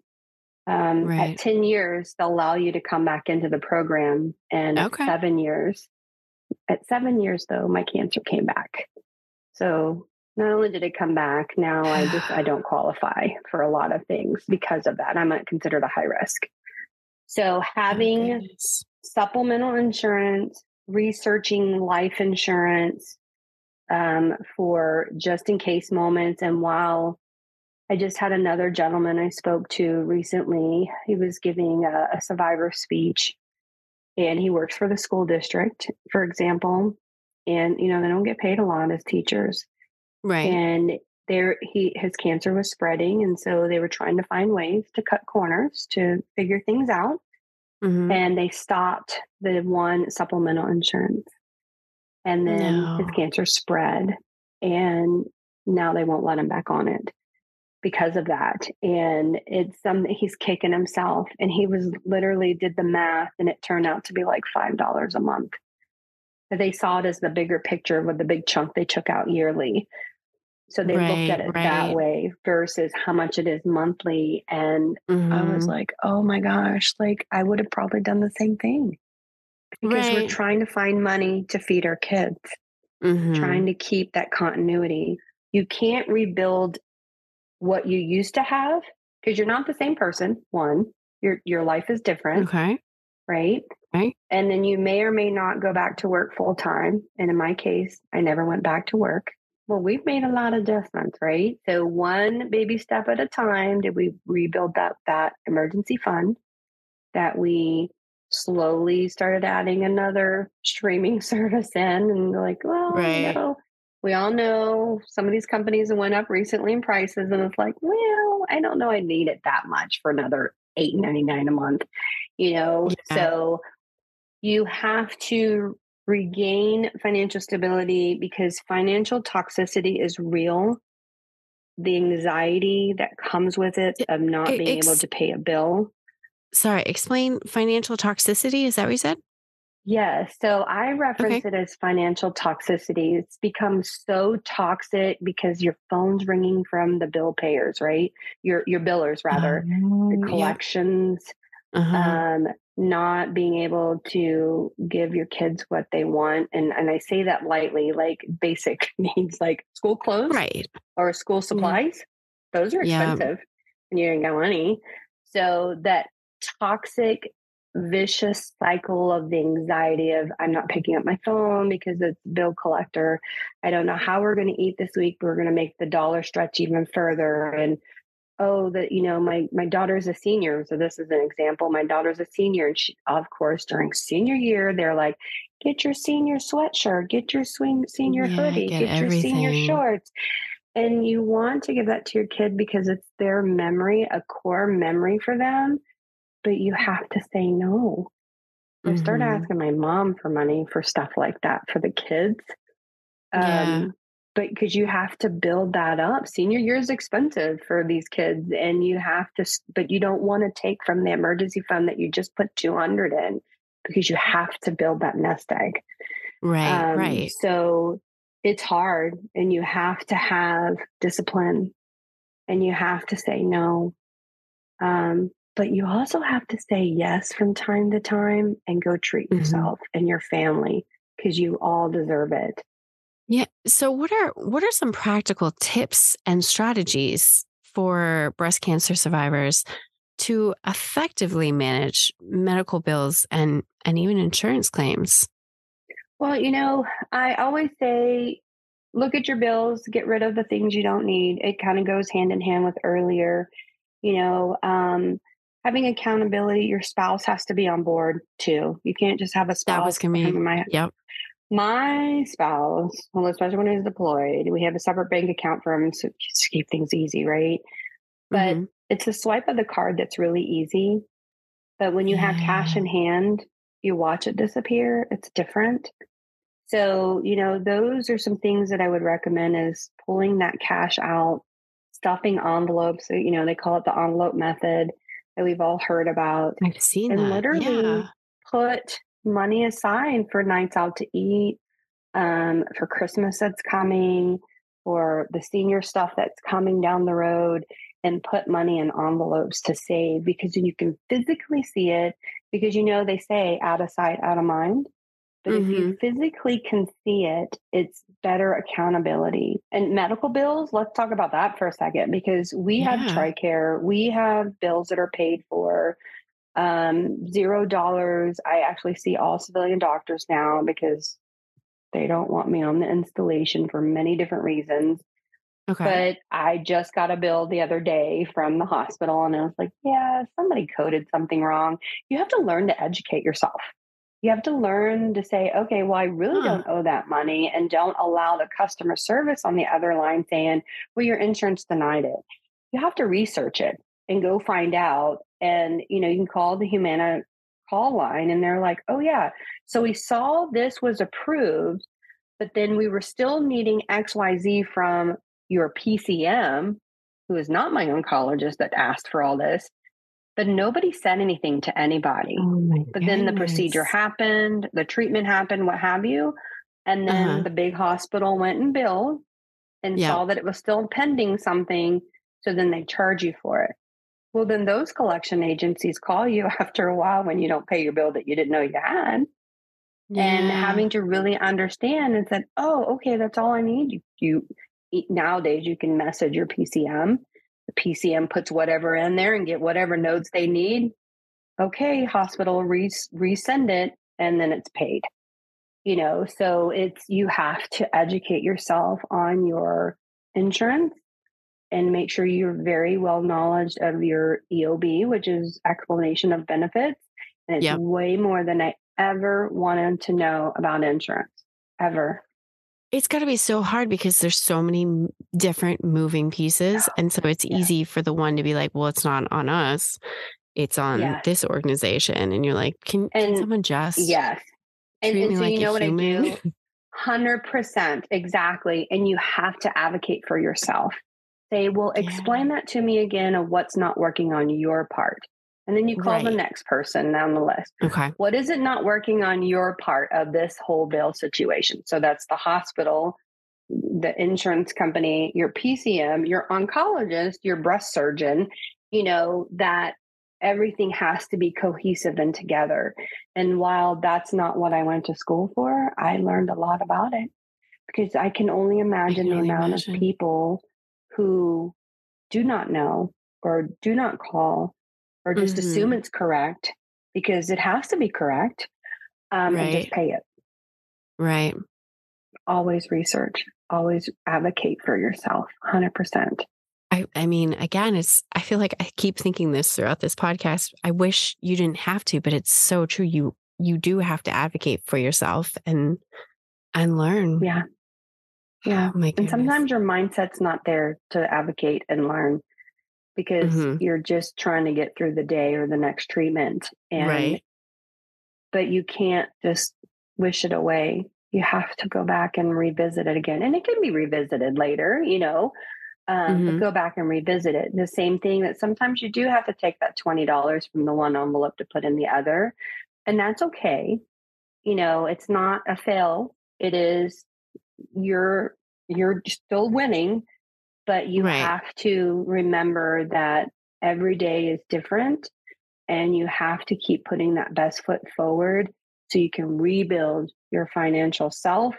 Um, Right. At 10 years, they'll allow you to come back into the program. And Okay. seven years, at seven years, though, my cancer came back. So, not only did it come back, now I just I don't <sighs> qualify for a lot of things because of that. I'm not considered a high risk. So Oh, having goodness. supplemental insurance, researching life insurance um, for just in case moments. And while I just had another gentleman I spoke to recently, he was giving a, a survivor speech and he works for the school district, for example. And, you know, they don't get paid a lot as teachers Right. and there he his cancer was spreading and so they were trying to find ways to cut corners to figure things out Mhm. and they stopped the one supplemental insurance. And then his cancer spread and now they won't let him back on it because of that. And it's something he's kicking himself and he was literally did the math and it turned out to be like five dollars a month. But they saw it as the bigger picture with the big chunk they took out yearly so they looked at it that way versus how much it is monthly and I was Mhm. like, oh my gosh, like I would have probably done the same thing because we're trying to find money to feed our kids, Mhm. trying to keep that continuity. You can't rebuild what you used to have because you're not the same person. One, your your life is different, Okay. right? Right. And then you may or may not go back to work full time. And in my case, I never went back to work. Well, we've made a lot of adjustments, right? So one baby step at a time did we rebuild that that emergency fund that we slowly started adding another streaming <laughs> service in and like, well, Right. you know, we all know some of these companies went up recently in prices and it's like, well, I don't know I need it that much for another eight ninety nine a month, you know. Yeah. So you have to regain financial stability because financial toxicity is real. The anxiety that comes with it of not being able to pay a bill. Sorry. Explain financial toxicity. Is that what you said? Yes. So I reference it as financial toxicity. It's become so toxic because your phone's ringing from the bill payers, right? Your your billers rather. Oh, the yeah. collections, Uh-huh. um, not being able to give your kids what they want. And and I say that lightly, like basic <laughs> needs like school clothes right. or school mm-hmm. supplies. Those are Yeah. expensive and you ain't got money. So that toxic, vicious cycle of the anxiety of I'm not picking up my phone because it's bill collector. I don't know how we're going to eat this week, we're going to make the dollar stretch even further. And oh, that you know, my my daughter's a senior. So this is an example. My daughter's a senior, and she, of course, during senior year, they're like, get your senior sweatshirt, get your swing senior Yeah, hoodie, get get, your senior shorts. And you want to give that to your kid because it's their memory, a core memory for them. But you have to say no. I started asking my mom for money for stuff like that for the kids. Um, Yeah. But because you have to build that up. Senior year is expensive for these kids, and you have to, but you don't want to take from the emergency fund that you just put 200 in because you have to build that nest egg. Right, um, right. So it's hard, and you have to have discipline and you have to say no. Um, but you also have to say yes from time to time and go treat mm-hmm. yourself and your family because you all deserve it. Yeah. So what are what are some practical tips and strategies for breast cancer survivors to effectively manage medical bills and and even insurance claims? Well, you know, I always say look at your bills, get rid of the things you don't need. It kind of goes hand in hand with earlier, you know, um, having accountability. Your spouse has to be on board too. You can't just have a spouse. That was be, my, yep. My spouse, well, especially when he's deployed, we have a separate bank account for him so to keep things easy, right? But mm-hmm. it's a swipe of the card that's really easy. But when you yeah. have cash in hand, you watch it disappear. It's different. So, you know, those are some things that I would recommend is pulling that cash out, stuffing envelopes. You know, they call it the envelope method that we've all heard about. I've seen and that. literally yeah. put money aside for nights out to eat, um, for Christmas that's coming, or the senior stuff that's coming down the road, and put money in envelopes to save because you can physically see it. Because you know, they say out of sight, out of mind. But mm-hmm. if you mm-hmm. physically can see it, it's better accountability. And medical bills, let's talk about that for a second because we yeah. have TRICARE, we have bills that are paid for um, zero dollars. I actually see all civilian doctors now because they don't want me on the installation for many different reasons. Okay. But I just got a bill the other day from the hospital and I was like, yeah, somebody coded something wrong. You have to learn to educate yourself you have to learn to say, okay, well, I really huh. don't owe that money and don't allow the customer service on the other line saying, well, your insurance denied it. You have to research it and go find out. And, you know, you can call the Humana call line and they're like, oh, yeah. So we saw this was approved, but then we were still needing XYZ from your PCM, who is not my oncologist that asked for all this but nobody said anything to anybody. Oh but then the procedure happened, the treatment happened, what have you. And then uh-huh. the big hospital went and billed and yep. saw that it was still pending something. So then they charge you for it. Well, then those collection agencies call you <laughs> after a while when you don't pay your bill that you didn't know you had. Yeah. And having to really understand and said, oh, okay, that's all I need. You, you nowadays you can message your PCM the PCM puts whatever in there and get whatever nodes they need. Okay, hospital re- resend it and then it's paid. You know, so it's you have to educate yourself on your insurance and make sure you're very well knowledge of your EOB, which is explanation of benefits. And it's yep. way more than I ever wanted to know about insurance, ever it's got to be so hard because there's so many different moving pieces <gasps> and so it's yeah. easy for the one to be like well it's not on us it's on yeah. this organization and you're like can, can someone just yes and, and so like you know what human? i do 100% exactly and you have to advocate for yourself say well explain yeah. that to me again of what's not working on your part and then you call right. the next person down the list. Okay. What is it not working on your part of this whole bill situation? So that's the hospital, the insurance company, your PCM, your oncologist, your breast surgeon, you know, that everything has to be cohesive and together. And while that's not what I went to school for, I learned a lot about it because I can only imagine can the amount imagine. of people who do not know or do not call or just mm-hmm. assume it's correct because it has to be correct um, right. and just pay it. Right. Always research, always advocate for yourself, 100%. I, I mean, again, it's, I feel like I keep thinking this throughout this podcast. I wish you didn't have to, but it's so true. You, you do have to advocate for yourself and, and learn. Yeah. Yeah. Oh and sometimes your mindset's not there to advocate and learn because mm-hmm. you're just trying to get through the day or the next treatment and right. but you can't just wish it away you have to go back and revisit it again. And it can be revisited later, you know, um, mm-hmm. go back and revisit it. The same thing that sometimes you do have to take that $20 from the one envelope to put in the other. And that's okay. You know, it's not a fail. It is you're you're still winning, but you right. have to remember that every day is different and you have to keep putting that best foot forward so you can rebuild your financial self,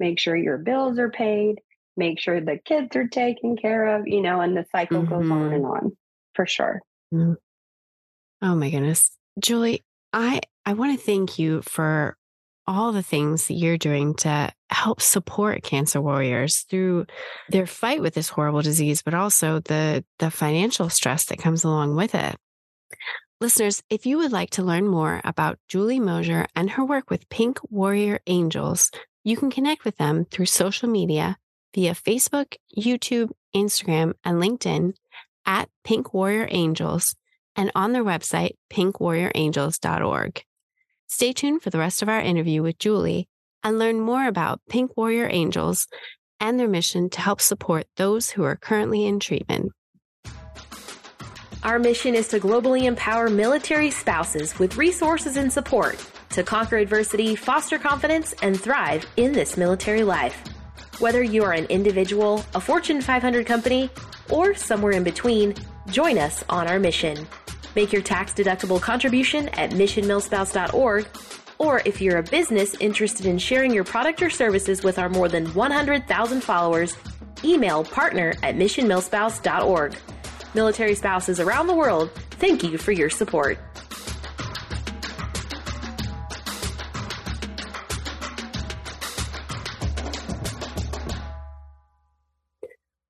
make sure your bills are paid, make sure the kids are taken care of, you know, and the cycle mm-hmm. goes on mm-hmm. and on for sure. Mm-hmm. Oh my goodness. Julie, I I want to thank you for all the things that you're doing to help support cancer warriors through their fight with this horrible disease, but also the the financial stress that comes along with it. Listeners, if you would like to learn more about Julie Moser and her work with Pink Warrior Angels, you can connect with them through social media via Facebook, YouTube, Instagram, and LinkedIn at Pink Warrior Angels and on their website, pinkwarriorangels.org. Stay tuned for the rest of our interview with Julie and learn more about Pink Warrior Angels and their mission to help support those who are currently in treatment. Our mission is to globally empower military spouses with resources and support to conquer adversity, foster confidence, and thrive in this military life. Whether you are an individual, a Fortune 500 company, or somewhere in between, join us on our mission. Make your tax deductible contribution at missionmilspouse.org, or if you're a business interested in sharing your product or services with our more than 100,000 followers, email partner at missionmilspouse.org military spouses around the world, thank you for your support.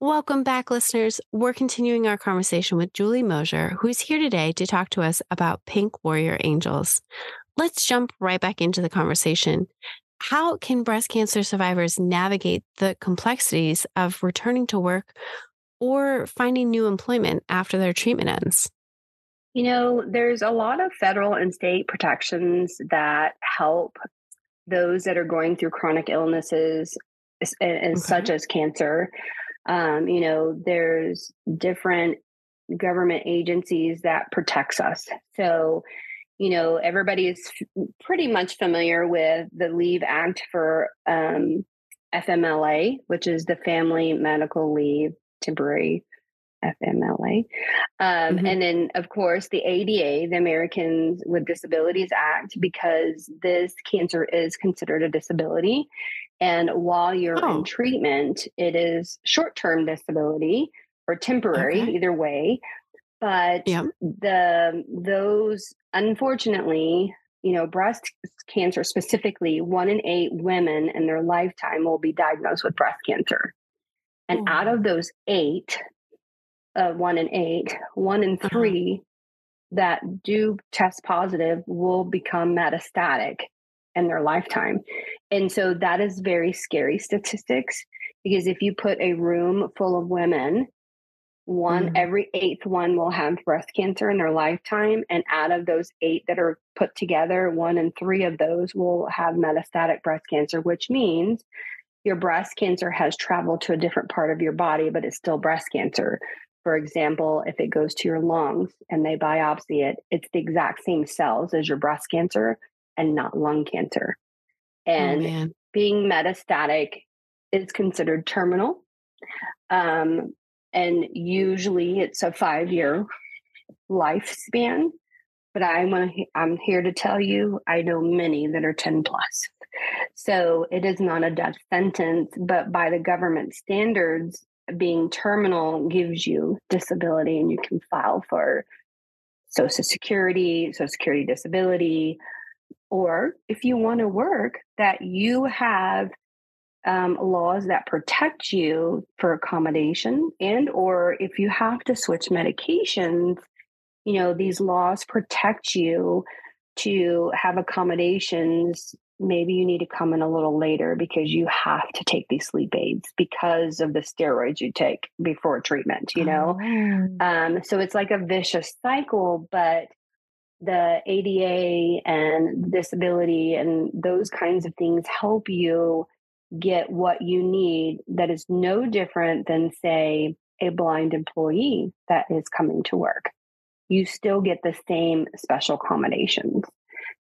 Welcome back, listeners. We're continuing our conversation with Julie Moser, who's here today to talk to us about Pink Warrior Angels. Let's jump right back into the conversation. How can breast cancer survivors navigate the complexities of returning to work or finding new employment after their treatment ends? You know, there's a lot of federal and state protections that help those that are going through chronic illnesses, and, okay. such as cancer. Um, you know, there's different government agencies that protects us. So, you know, everybody is f- pretty much familiar with the Leave Act for um, FMLA, which is the Family Medical Leave temporary FMLA. Um, mm-hmm. And then, of course, the ADA, the Americans with Disabilities Act, because this cancer is considered a disability. And while you're oh. in treatment, it is short term disability or temporary, okay. either way. But the those unfortunately, you know, breast cancer specifically, one in eight women in their lifetime will be diagnosed with breast cancer. And mm-hmm. out of those eight, uh, one in eight, one in uh-huh. 3 uh-huh. that do test positive will become metastatic in their lifetime. And so that is very scary statistics because if you put a room full of women, one mm-hmm. every eighth one will have breast cancer in their lifetime. And out of those eight that are put together, one in three of those will have metastatic breast cancer, which means your breast cancer has traveled to a different part of your body, but it's still breast cancer. For example, if it goes to your lungs and they biopsy it, it's the exact same cells as your breast cancer and not lung cancer. Oh, and oh, being metastatic is considered terminal. Um, and usually it's a five year lifespan. But I'm, I'm here to tell you, I know many that are 10 plus. So it is not a death sentence, but by the government standards, being terminal gives you disability and you can file for Social Security, Social Security disability, or if you want to work, that you have um, laws that protect you for accommodation and or if you have to switch medications you know these laws protect you to have accommodations maybe you need to come in a little later because you have to take these sleep aids because of the steroids you take before treatment you know oh. um, so it's like a vicious cycle but the ADA and disability and those kinds of things help you get what you need that is no different than, say, a blind employee that is coming to work. You still get the same special accommodations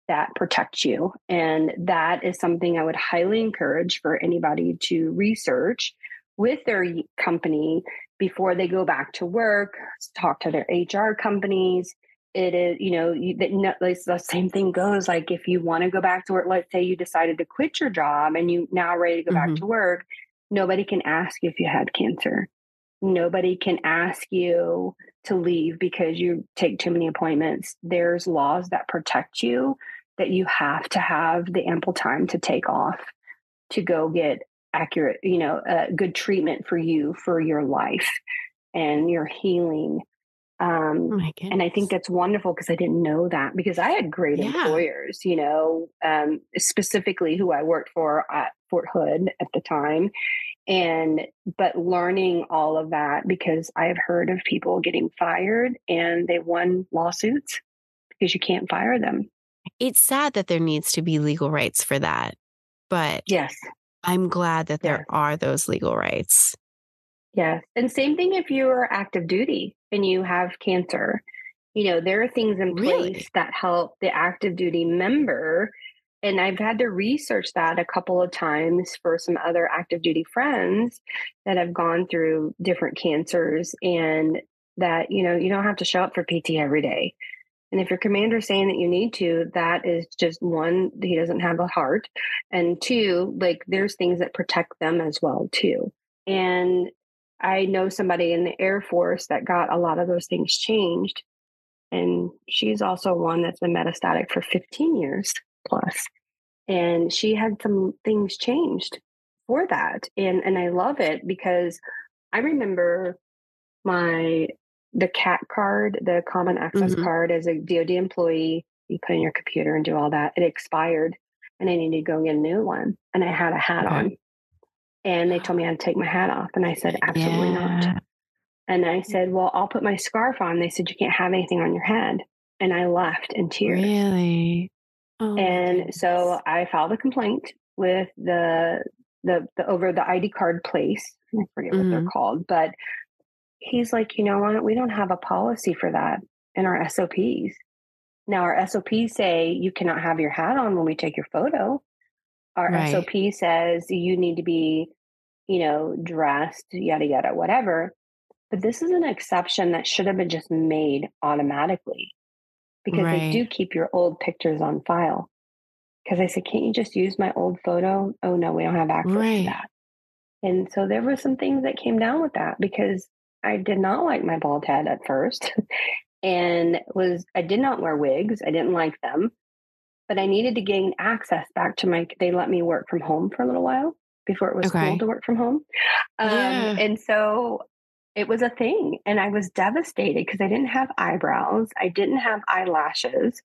that protect you. And that is something I would highly encourage for anybody to research with their company before they go back to work, talk to their HR companies. It is, you know, you, the, the same thing goes. Like if you want to go back to work, let's say you decided to quit your job and you now ready to go mm-hmm. back to work, nobody can ask you if you had cancer. Nobody can ask you to leave because you take too many appointments. There's laws that protect you that you have to have the ample time to take off to go get accurate, you know, uh, good treatment for you for your life and your healing. Um, oh and I think that's wonderful because I didn't know that because I had great yeah. employers, you know, um, specifically who I worked for at Fort Hood at the time. And, but learning all of that because I've heard of people getting fired and they won lawsuits because you can't fire them it's sad that there needs to be legal rights for that. But yes, I'm glad that there yes. are those legal rights. Yes. And same thing if you are active duty and you have cancer. You know, there are things in place really? that help the active duty member. And I've had to research that a couple of times for some other active duty friends that have gone through different cancers and that, you know, you don't have to show up for PT every day. And if your commander's saying that you need to, that is just one, he doesn't have a heart. And two, like there's things that protect them as well, too. And I know somebody in the Air Force that got a lot of those things changed. And she's also one that's been metastatic for 15 years plus. And she had some things changed for that. And and I love it because I remember my the CAC card, the common access mm-hmm. card as a DoD employee, you put in your computer and do all that. It expired and I needed to go get a new one. And I had a hat on. And they told me I had to take my hat off. And I said, absolutely yeah. not. And I said, well, I'll put my scarf on. They said, you can't have anything on your head. And I left in tears. Really? Oh, and so I filed a complaint with the the the over the ID card place. I forget what they're mm-hmm. called, but he's like, you know what? We don't have a policy for that in our SOPs. Now, our SOPs say you cannot have your hat on when we take your photo. Our right. SOP says you need to be, you know, dressed, yada, yada, whatever. But this is an exception that should have been just made automatically because right. they do keep your old pictures on file. Because I said, can't you just use my old photo? Oh, no, we don't have access right. to that. And so there were some things that came down with that because I did not like my bald head at first <laughs> and was I did not wear wigs. I didn't like them. But I needed to gain access back to my they let me work from home for a little while before it was okay. cool to work from home. Um, yeah. and so it was a thing and I was devastated because I didn't have eyebrows. I didn't have eyelashes.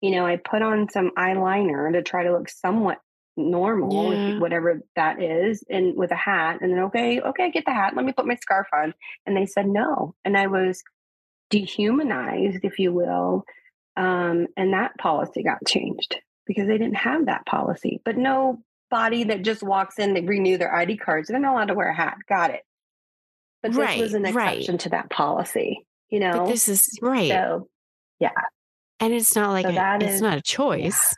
You know, I put on some eyeliner to try to look somewhat normal, yeah. whatever that is, and with a hat. And then, okay, okay, get the hat. Let me put my scarf on. And they said no. And I was dehumanized, if you will. Um, and that policy got changed because they didn't have that policy. But no body that just walks in, they renew their ID cards, they're not allowed to wear a hat. Got it. But this right, was an exception right. to that policy, you know? But this is right. So, yeah. And it's not like so a, it's is, not a choice.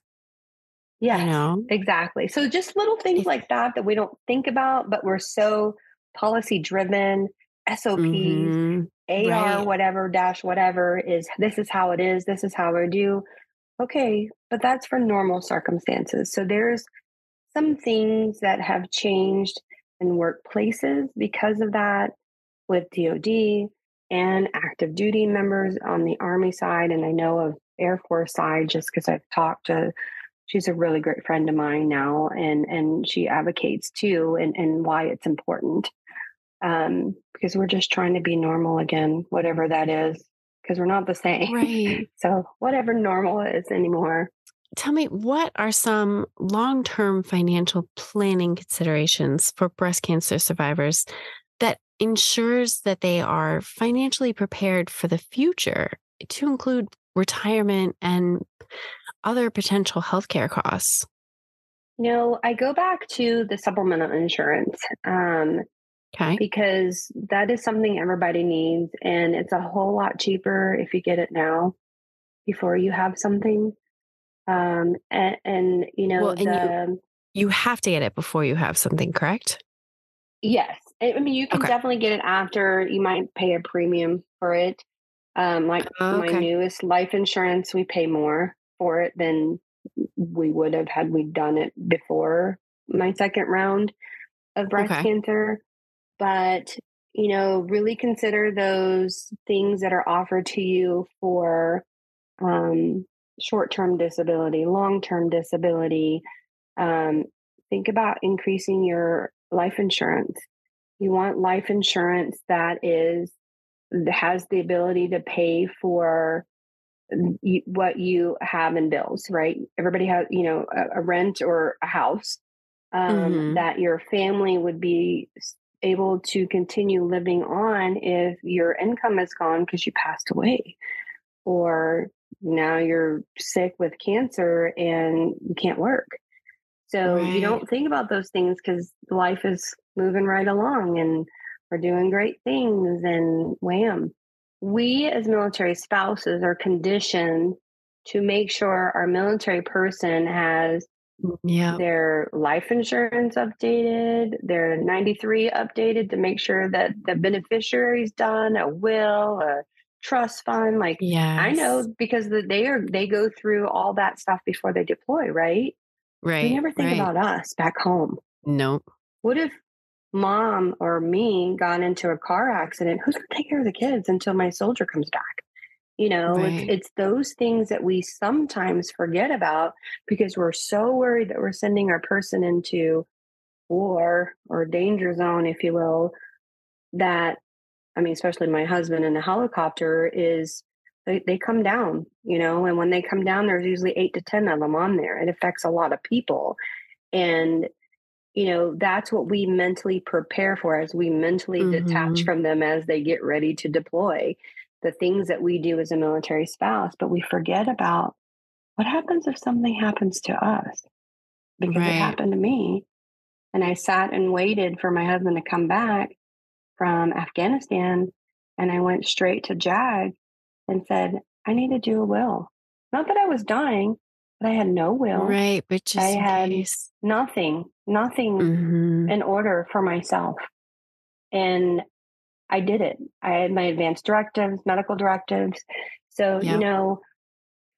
Yeah, you know? exactly. So just little things if, like that that we don't think about, but we're so policy driven, SOPs, mm-hmm, AR, right. whatever, dash, whatever is this is how it is, this is how I do. Okay, but that's for normal circumstances. So there's some things that have changed in workplaces because of that with DOD and active duty members on the Army side. And I know of Air Force side just because I've talked to she's a really great friend of mine now and and she advocates too and and why it's important um because we're just trying to be normal again whatever that is because we're not the same right <laughs> so whatever normal is anymore tell me what are some long-term financial planning considerations for breast cancer survivors that ensures that they are financially prepared for the future to include retirement and other potential healthcare costs? No, I go back to the supplemental insurance. Um, Okay. because that is something everybody needs and it's a whole lot cheaper if you get it now before you have something um and, and you know Well, and you- the You have to get it before you have something, correct? yes i mean you can Okay. definitely get it after you might pay a premium for it um like Oh, my newest life insurance we pay more for it than we would have had we done it before my second round of breast Okay. cancer but you know really consider those things that are offered to you for um, short-term disability long-term disability um, think about increasing your life insurance you want life insurance that is has the ability to pay for what you have in bills right everybody has you know a, a rent or a house um, Mhm. that your family would be able to continue living on if your income is gone because you passed away. Or now you're sick with cancer and you can't work. So you don't think about those things because life is moving right along and we're doing great things and wham. We as military spouses are conditioned to make sure our military person has Mm, yeah. their life insurance updated, their 93 updated to make sure that the beneficiary's done, a will, a trust fund. Like Yeah. I know because they are they go through all that stuff before they deploy, right? Right. we never think right. about us back home. Nope. What if mom or me got into a car accident? Who's gonna take care of the kids until my soldier comes back? You know, Right. it's it's those things that we sometimes forget about because we're so worried that we're sending our person into war or danger zone, if you will, that I mean, especially my husband in the helicopter is they, they come down, you know, and when they come down, there's usually eight to 10 of them on there. It affects a lot of people. And, you know, that's what we mentally prepare for as we mentally detach Mhm. from them as they get ready to deploy the things that we do as a military spouse. But we forget about what happens if something happens to us because Right. it happened to me. And I sat and waited for my husband to come back from Afghanistan. And I went straight to JAG and said, I need to do a will. Not that I was dying, but I had no will, Right. But just I had- case. nothing, nothing Mhm. in order for myself. And I did it. I had my advanced directives, medical directives. So, Yeah. you know,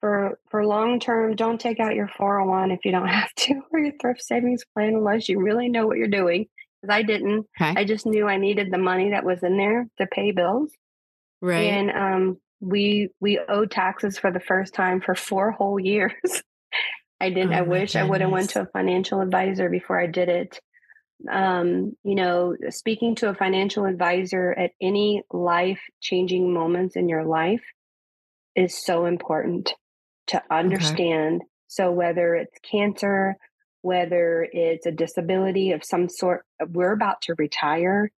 for for long term, don't take out your 401 if you don't <laughs> have to or your thrift savings plan unless you really know what you're doing. Because I didn't. Okay. I just knew I needed the money that was in there to pay bills. right. And um we we owed taxes for the first time for four whole <laughs> years. I didn't. Oh I wish I would have went to a financial advisor before I did it. Um, you know, speaking to a financial advisor at any life changing moments in your life is so important to understand. So whether it's cancer, whether it's a disability of some sort, we're about to retire.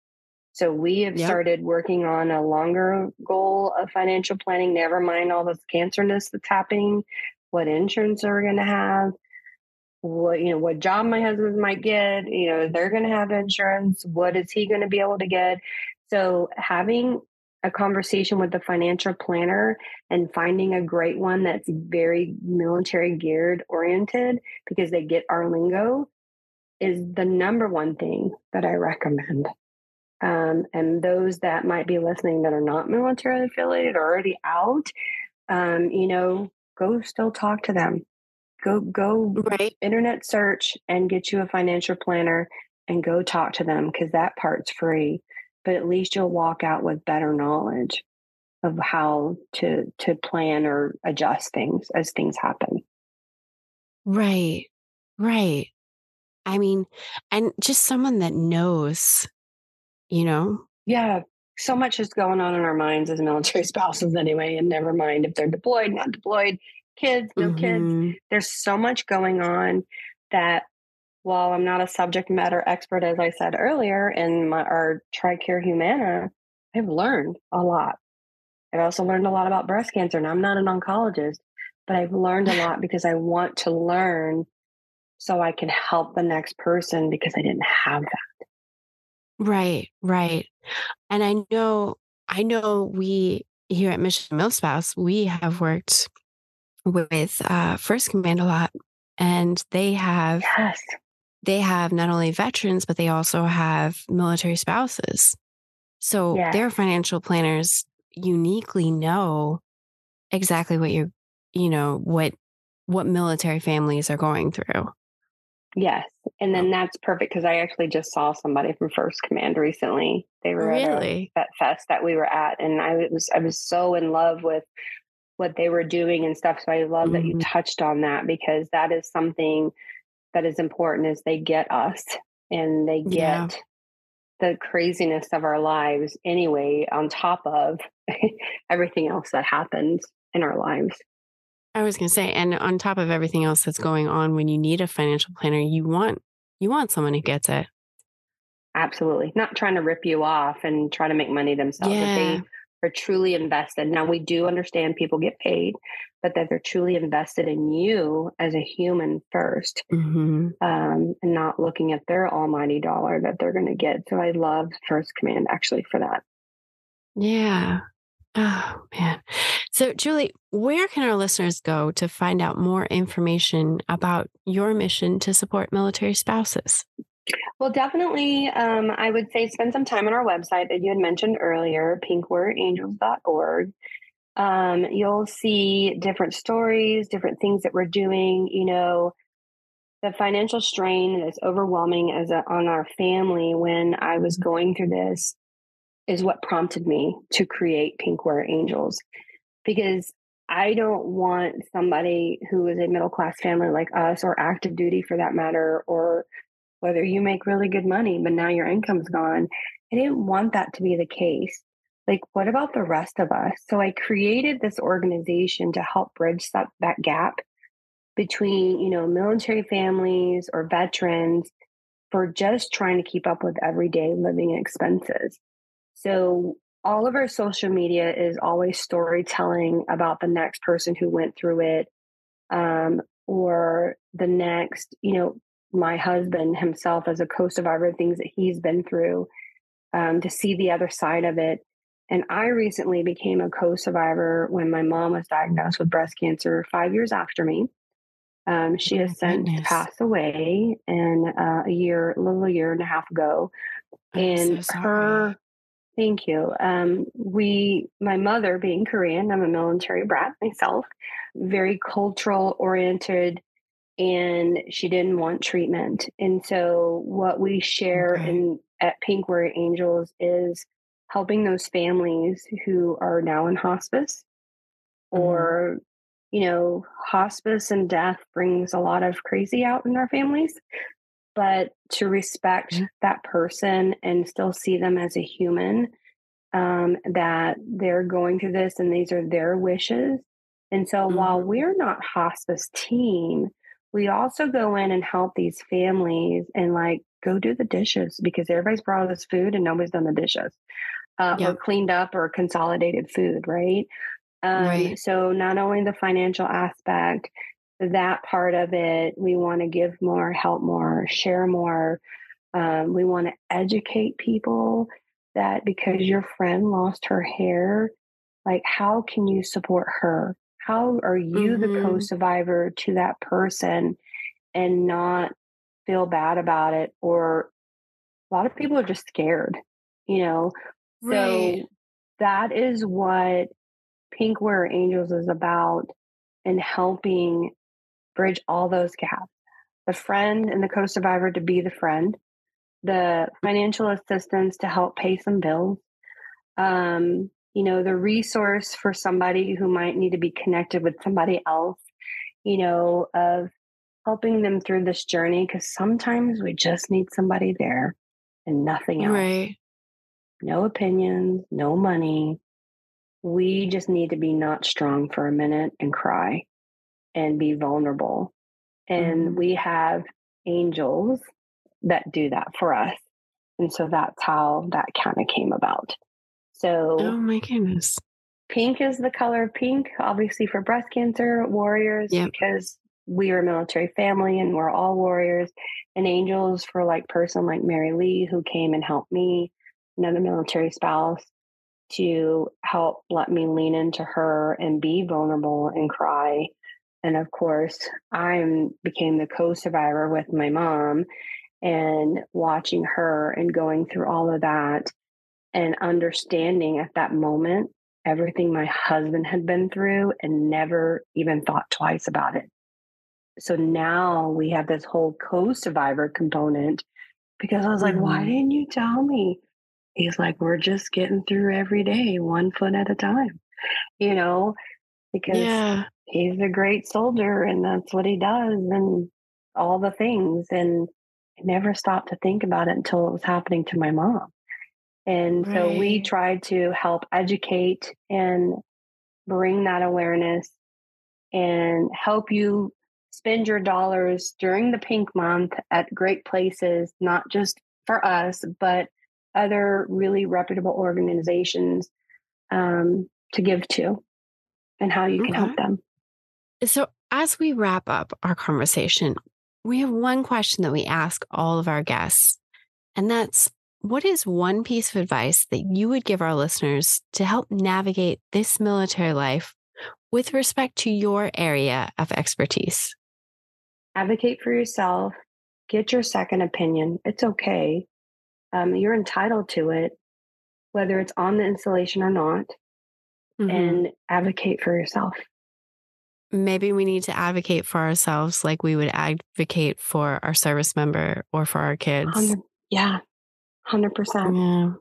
So we have Yep. started working on a longer goal of financial planning, never mind all this cancerness that's happening, what insurance are we going to have, what, you know, what job my husband might get, you know, they're going to have insurance. What is he going to be able to get? So having a conversation with the financial planner and finding a great one that's very military geared oriented because they get our lingo is the number one thing that I recommend. Um, and those that might be listening that are not military affiliated or already out, um, you know, go still talk to them. Go go right. internet search and get you a financial planner and go talk to them because that part's free. But at least you'll walk out with better knowledge of how to to plan or adjust things as things happen. Right. Right. I mean, and just someone that knows, you know, Yeah, so much is going on in our minds as military <laughs> spouses anyway, and never mind if they're deployed, not deployed, kids, no kids. Mhm. There's so much going on that while I'm not a subject matter expert, as I said earlier, in my, our TRICARE Humana, I've learned a lot. I've also learned a lot about breast cancer. And I'm not an oncologist, but I've learned a lot because I want to learn so I can help the next person because I didn't have that. Right, right. And I know, I know we here at Mission Milspouse, we have worked with uh, First Command a lot, and they have yes. they have not only veterans, but they also have military spouses. So Yes. their financial planners uniquely know exactly what you're, you know, what what military families are going through. Yes. And then that's perfect because I actually just saw somebody from First Command recently. They were at a Really? vet fest that we were at, and I was I was so in love with what they were doing and stuff. So I love that you Mhm. touched on that because that is something that is important is they get us and they Yeah. get the craziness of our lives anyway, on top of <laughs> everything else that happens in our lives. I was going to say, and on top of everything else that's going on, when you need a financial planner, you want you want someone who gets it. Absolutely. Not trying to rip you off and try to make money themselves. If Yeah. they are truly invested. Now we do understand people get paid, but that they're truly invested in you as a human first, hmm um, and not looking at their almighty dollar that they're going to get. So I love First Command actually for that. Yeah. Oh man. So Julie, where can our listeners go to find out more information about your mission to support military spouses? Well, definitely, um, I would say spend some time on our website that you had mentioned earlier, pinkwarriorangels.org. Um, you'll see different stories, different things that we're doing. You know, the financial strain that's overwhelming as a, on our family when I was going through this is what prompted me to create Pink Angels because I don't want somebody who is a middle class family like us or active duty for that matter, or whether you make really good money, but now your income's gone. I didn't want that to be the case. Like, what about the rest of us? So I created this organization to help bridge that, that gap between, you know, military families or veterans for just trying to keep up with everyday living expenses. So all of our social media is always storytelling about the next person who went through it um, or the next, you know, my husband himself as a co-survivor, of things that he's been through, um, to see the other side of it. And I recently became a co-survivor when my mom was diagnosed with breast cancer five years after me. Um, she Oh, has since passed away, and uh, a year, a little year and a half ago. I'm and so her, thank you. Um, we, my mother being Korean, I'm a military brat myself, very cultural oriented, and she didn't want treatment. And so, what we share Okay. in at Pink Warrior Angels is helping those families who are now in hospice, Mhm. or you know, hospice and death brings a lot of crazy out in our families. But to respect Yeah. that person and still see them as a human, um, that they're going through this and these are their wishes. And so while Mhm. we're not hospice team, we also go in and help these families and like go do the dishes because everybody's brought all this food and nobody's done the dishes uh, or cleaned up or consolidated food, right? Um, Right. So not only the financial aspect, that part of it, we want to give more, help more, share more. Um, we want to educate people that because your friend lost her hair, like how can you support her? How are you the Mhm. co-survivor to that person and not feel bad about it? Or a lot of people are just scared, you know. So that is what Pink Warrior Angels is about and helping bridge all those gaps. The friend and the co survivor to be the friend, the financial assistance to help pay some bills, um, you know, the resource for somebody who might need to be connected with somebody else, you know, of helping them through this journey because sometimes we just need somebody there and nothing else Right. no opinions, no money. We just need to be not strong for a minute and cry and be vulnerable. And Mhm. we have angels that do that for us. And so that's how that kind of came about. So Oh my goodness. pink is the color of pink, obviously for breast cancer warriors, yep. because we are a military family and we're all warriors. And angels for like person like Mary Lee who came and helped me, another military spouse, to help let me lean into her and be vulnerable and cry. And of course, I became the co-survivor with my mom and watching her and going through all of that and understanding at that moment everything my husband had been through and never even thought twice about it. So now we have this whole co survivor component because I was like, mm-hmm. why didn't you tell me? He's like, we're just getting through every day, one foot at a time, you know, because yeah. he's a great soldier and that's what he does and all the things. And I never stopped to think about it until it was happening to my mom. And right. so we try to help educate and bring that awareness and help you spend your dollars during the pink month at great places, not just for us, but other really reputable organizations um, to give to and how you can okay. help them. So, as we wrap up our conversation, we have one question that we ask all of our guests, and that's what is one piece of advice that you would give our listeners to help navigate this military life with respect to your area of expertise? Advocate for yourself, get your second opinion. It's okay. Um, you're entitled to it, whether it's on the installation or not, mm-hmm. and advocate for yourself. Maybe we need to advocate for ourselves like we would advocate for our service member or for our kids. Yeah, 100%. Yeah.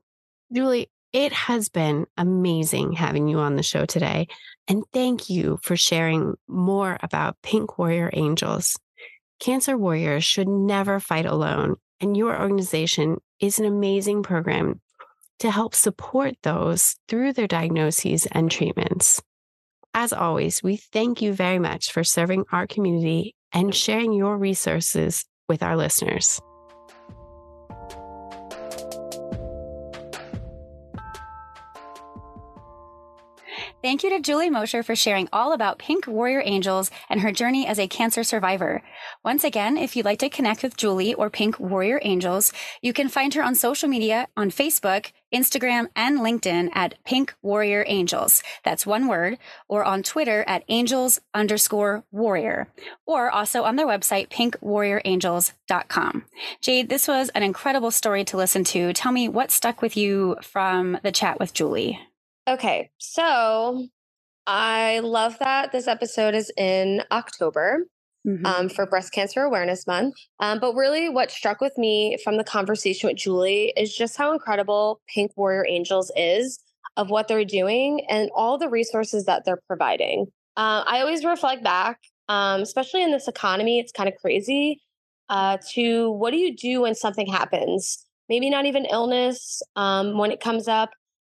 Julie, it has been amazing having you on the show today. And thank you for sharing more about Pink Warrior Angels. Cancer warriors should never fight alone. And your organization is an amazing program to help support those through their diagnoses and treatments. As always, we thank you very much for serving our community and sharing your resources with our listeners. Thank you to Julie Moser for sharing all about Pink Warrior Angels and her journey as a cancer survivor. Once again, if you'd like to connect with Julie or Pink Warrior Angels, you can find her on social media on Facebook, Instagram, and LinkedIn at Pink Warrior Angels. That's one word, or on Twitter at angels underscore warrior, or also on their website, pinkwarriorangels.com. Jade, this was an incredible story to listen to. Tell me what stuck with you from the chat with Julie. Okay, so I love that this episode is in October mm-hmm. um, for Breast Cancer Awareness Month. Um, but really, what struck with me from the conversation with Julie is just how incredible Pink Warrior Angels is of what they're doing and all the resources that they're providing. Uh, I always reflect back, um, especially in this economy, it's kind of crazy. Uh, to what do you do when something happens? Maybe not even illness um, when it comes up,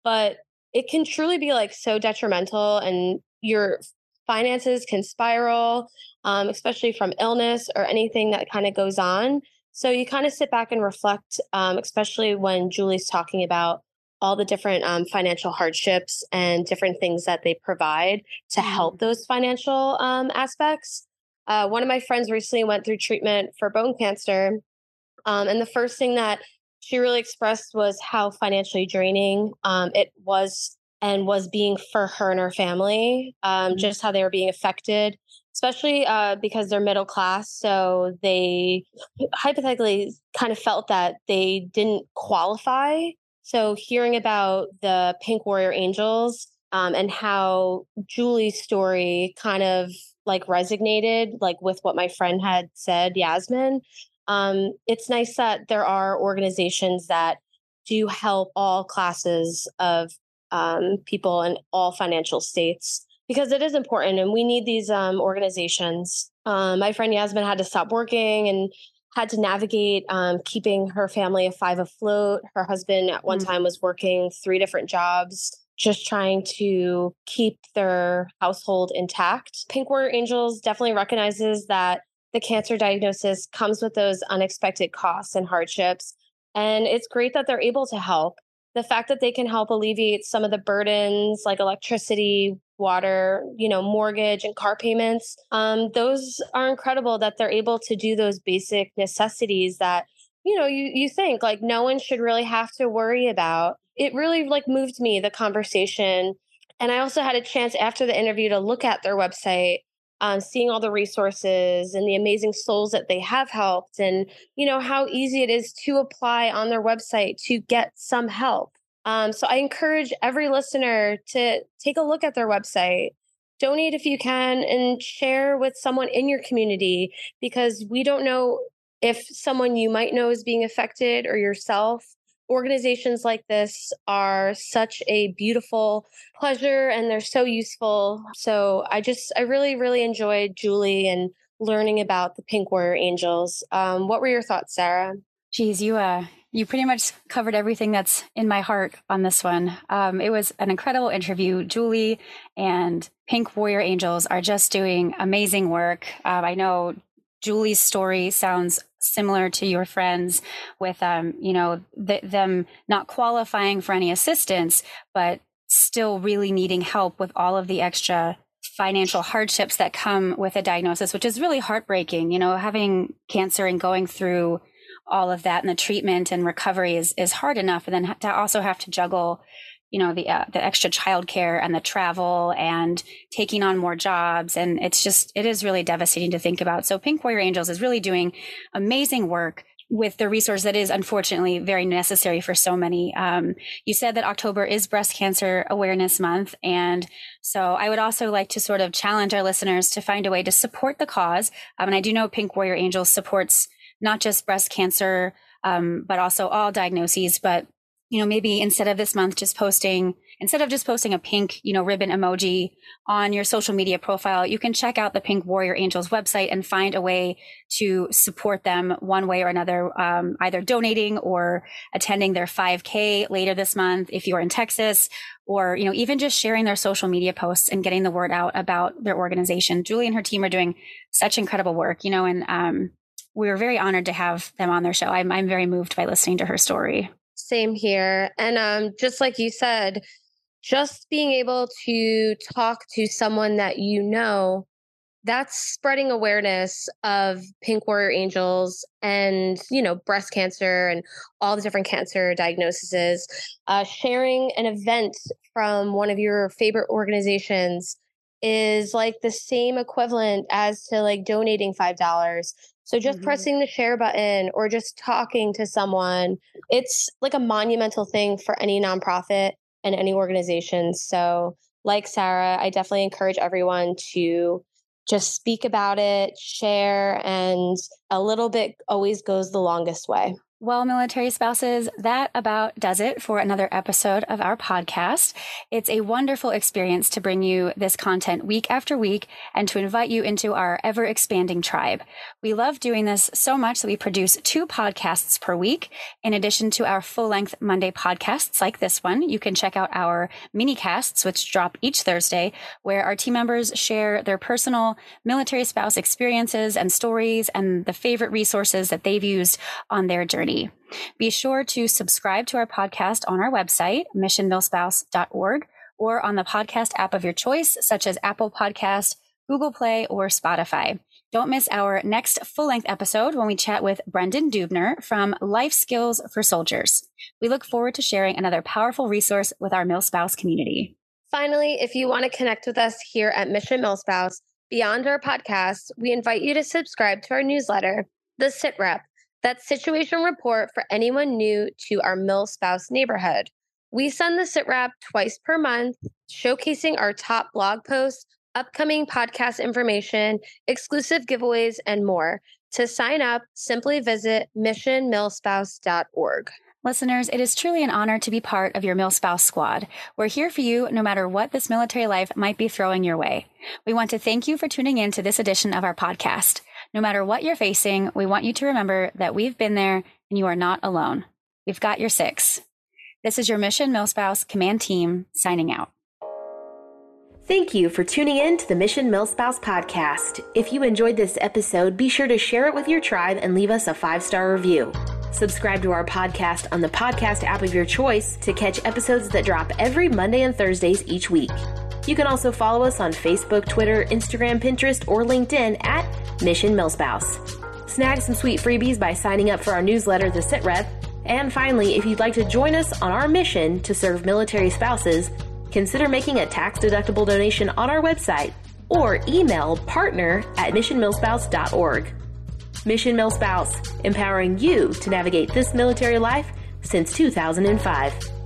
but it can truly be like so detrimental and your finances can spiral um, especially from illness or anything that kind of goes on so you kind of sit back and reflect um, especially when julie's talking about all the different um, financial hardships and different things that they provide to help mm-hmm. those financial um, aspects uh, one of my friends recently went through treatment for bone cancer um, and the first thing that she really expressed was how financially draining um, it was and was being for her and her family, um, mm-hmm. just how they were being affected, especially uh, because they're middle class. So they hypothetically kind of felt that they didn't qualify. So hearing about the Pink Warrior Angels um, and how Julie's story kind of like resonated like with what my friend had said, Yasmin, um, it's nice that there are organizations that do help all classes of um, people in all financial states because it is important and we need these um, organizations. Um, my friend Yasmin had to stop working and had to navigate um, keeping her family of five afloat. Her husband at one mm-hmm. time was working three different jobs, just trying to keep their household intact. Pink Warrior Angels definitely recognizes that the cancer diagnosis comes with those unexpected costs and hardships. And it's great that they're able to help. the fact that they can help alleviate some of the burdens like electricity, water, you know, mortgage and car payments, um, those are incredible that they're able to do those basic necessities that you know you you think like no one should really have to worry about it really like moved me the conversation and i also had a chance after the interview to look at their website um, seeing all the resources and the amazing souls that they have helped and you know how easy it is to apply on their website to get some help. Um, so i encourage every listener to take a look at their website donate if you can and share with someone in your community because we don't know if someone you might know is being affected or yourself organizations like this are such a beautiful pleasure and they're so useful. So I just, I really, really enjoyed Julie and learning about the Pink Warrior Angels. Um, what were your thoughts, Sarah? Geez, you, uh, you pretty much covered everything that's in my heart on this one. Um, it was an incredible interview. Julie and Pink Warrior Angels are just doing amazing work. Um, I know Julie's story sounds similar to your friends with um, you know th- them not qualifying for any assistance but still really needing help with all of the extra financial hardships that come with a diagnosis which is really heartbreaking. You know having cancer and going through all of that and the treatment and recovery is is hard enough and then to also have to juggle you know the uh, the extra childcare and the travel and taking on more jobs and it's just it is really devastating to think about so pink warrior angels is really doing amazing work with the resource that is unfortunately very necessary for so many. Um, you said that October is Breast Cancer Awareness Month. And so I would also like to sort of challenge our listeners to find a way to support the cause. Um, and I do know Pink Warrior Angels supports not just breast cancer, um, but also all diagnoses. But you know, maybe instead of this month just posting, instead of just posting a pink, you know, ribbon emoji on your social media profile, you can check out the Pink Warrior Angels website and find a way to support them one way or another, um, either donating or attending their 5K later this month if you're in Texas, or, you know, even just sharing their social media posts and getting the word out about their organization. Julie and her team are doing such incredible work, you know, and, um, we were very honored to have them on their show. I'm, I'm very moved by listening to her story. Same here. And um, just like you said, just being able to talk to someone that you know, that's spreading awareness of Pink Warrior Angels and, you know, breast cancer and all the different cancer diagnoses. Uh, sharing an event from one of your favorite organizations is like the same equivalent as to like donating $5 so just mm-hmm. pressing the share button or just talking to someone, it's like a monumental thing for any nonprofit and any organization. So, like Sarah, I definitely encourage everyone to just speak about it, share, and a little bit always goes the longest way. Well, military spouses, that about does it for another episode of our podcast. It's a wonderful experience to bring you this content week after week and to invite you into our ever expanding tribe. We love doing this so much that we produce two podcasts per week. In addition to our full length Monday podcasts like this one, you can check out our mini casts, which drop each Thursday, where our team members share their personal military spouse experiences and stories and the favorite resources that they've used on their journey. Be sure to subscribe to our podcast on our website, missionmilspouse.org, or on the podcast app of your choice, such as Apple Podcast, Google Play, or Spotify. Don't miss our next full length episode when we chat with Brendan Dubner from Life Skills for Soldiers. We look forward to sharing another powerful resource with our MilSpouse community. Finally, if you want to connect with us here at Mission MilSpouse, beyond our podcast, we invite you to subscribe to our newsletter, The Sit Rep that situation report for anyone new to our MilSpouse neighborhood. We send the sit rep twice per month, showcasing our top blog posts, upcoming podcast information, exclusive giveaways, and more. To sign up, simply visit missionmilspouse.org. Listeners, it is truly an honor to be part of your MilSpouse squad. We're here for you no matter what this military life might be throwing your way. We want to thank you for tuning in to this edition of our podcast. No matter what you're facing, we want you to remember that we've been there and you are not alone. We've got your six. This is your Mission MilSpouse Command Team signing out. Thank you for tuning in to the Mission MilSpouse podcast. If you enjoyed this episode, be sure to share it with your tribe and leave us a five star review. Subscribe to our podcast on the podcast app of your choice to catch episodes that drop every Monday and Thursdays each week. You can also follow us on Facebook, Twitter, Instagram, Pinterest, or LinkedIn at Mission MilSpouse. Snag some sweet freebies by signing up for our newsletter, The Sit Rep. And finally, if you'd like to join us on our mission to serve military spouses, consider making a tax deductible donation on our website or email partner at missionmilspouse.org. Mission MilSpouse, empowering you to navigate this military life since 2005.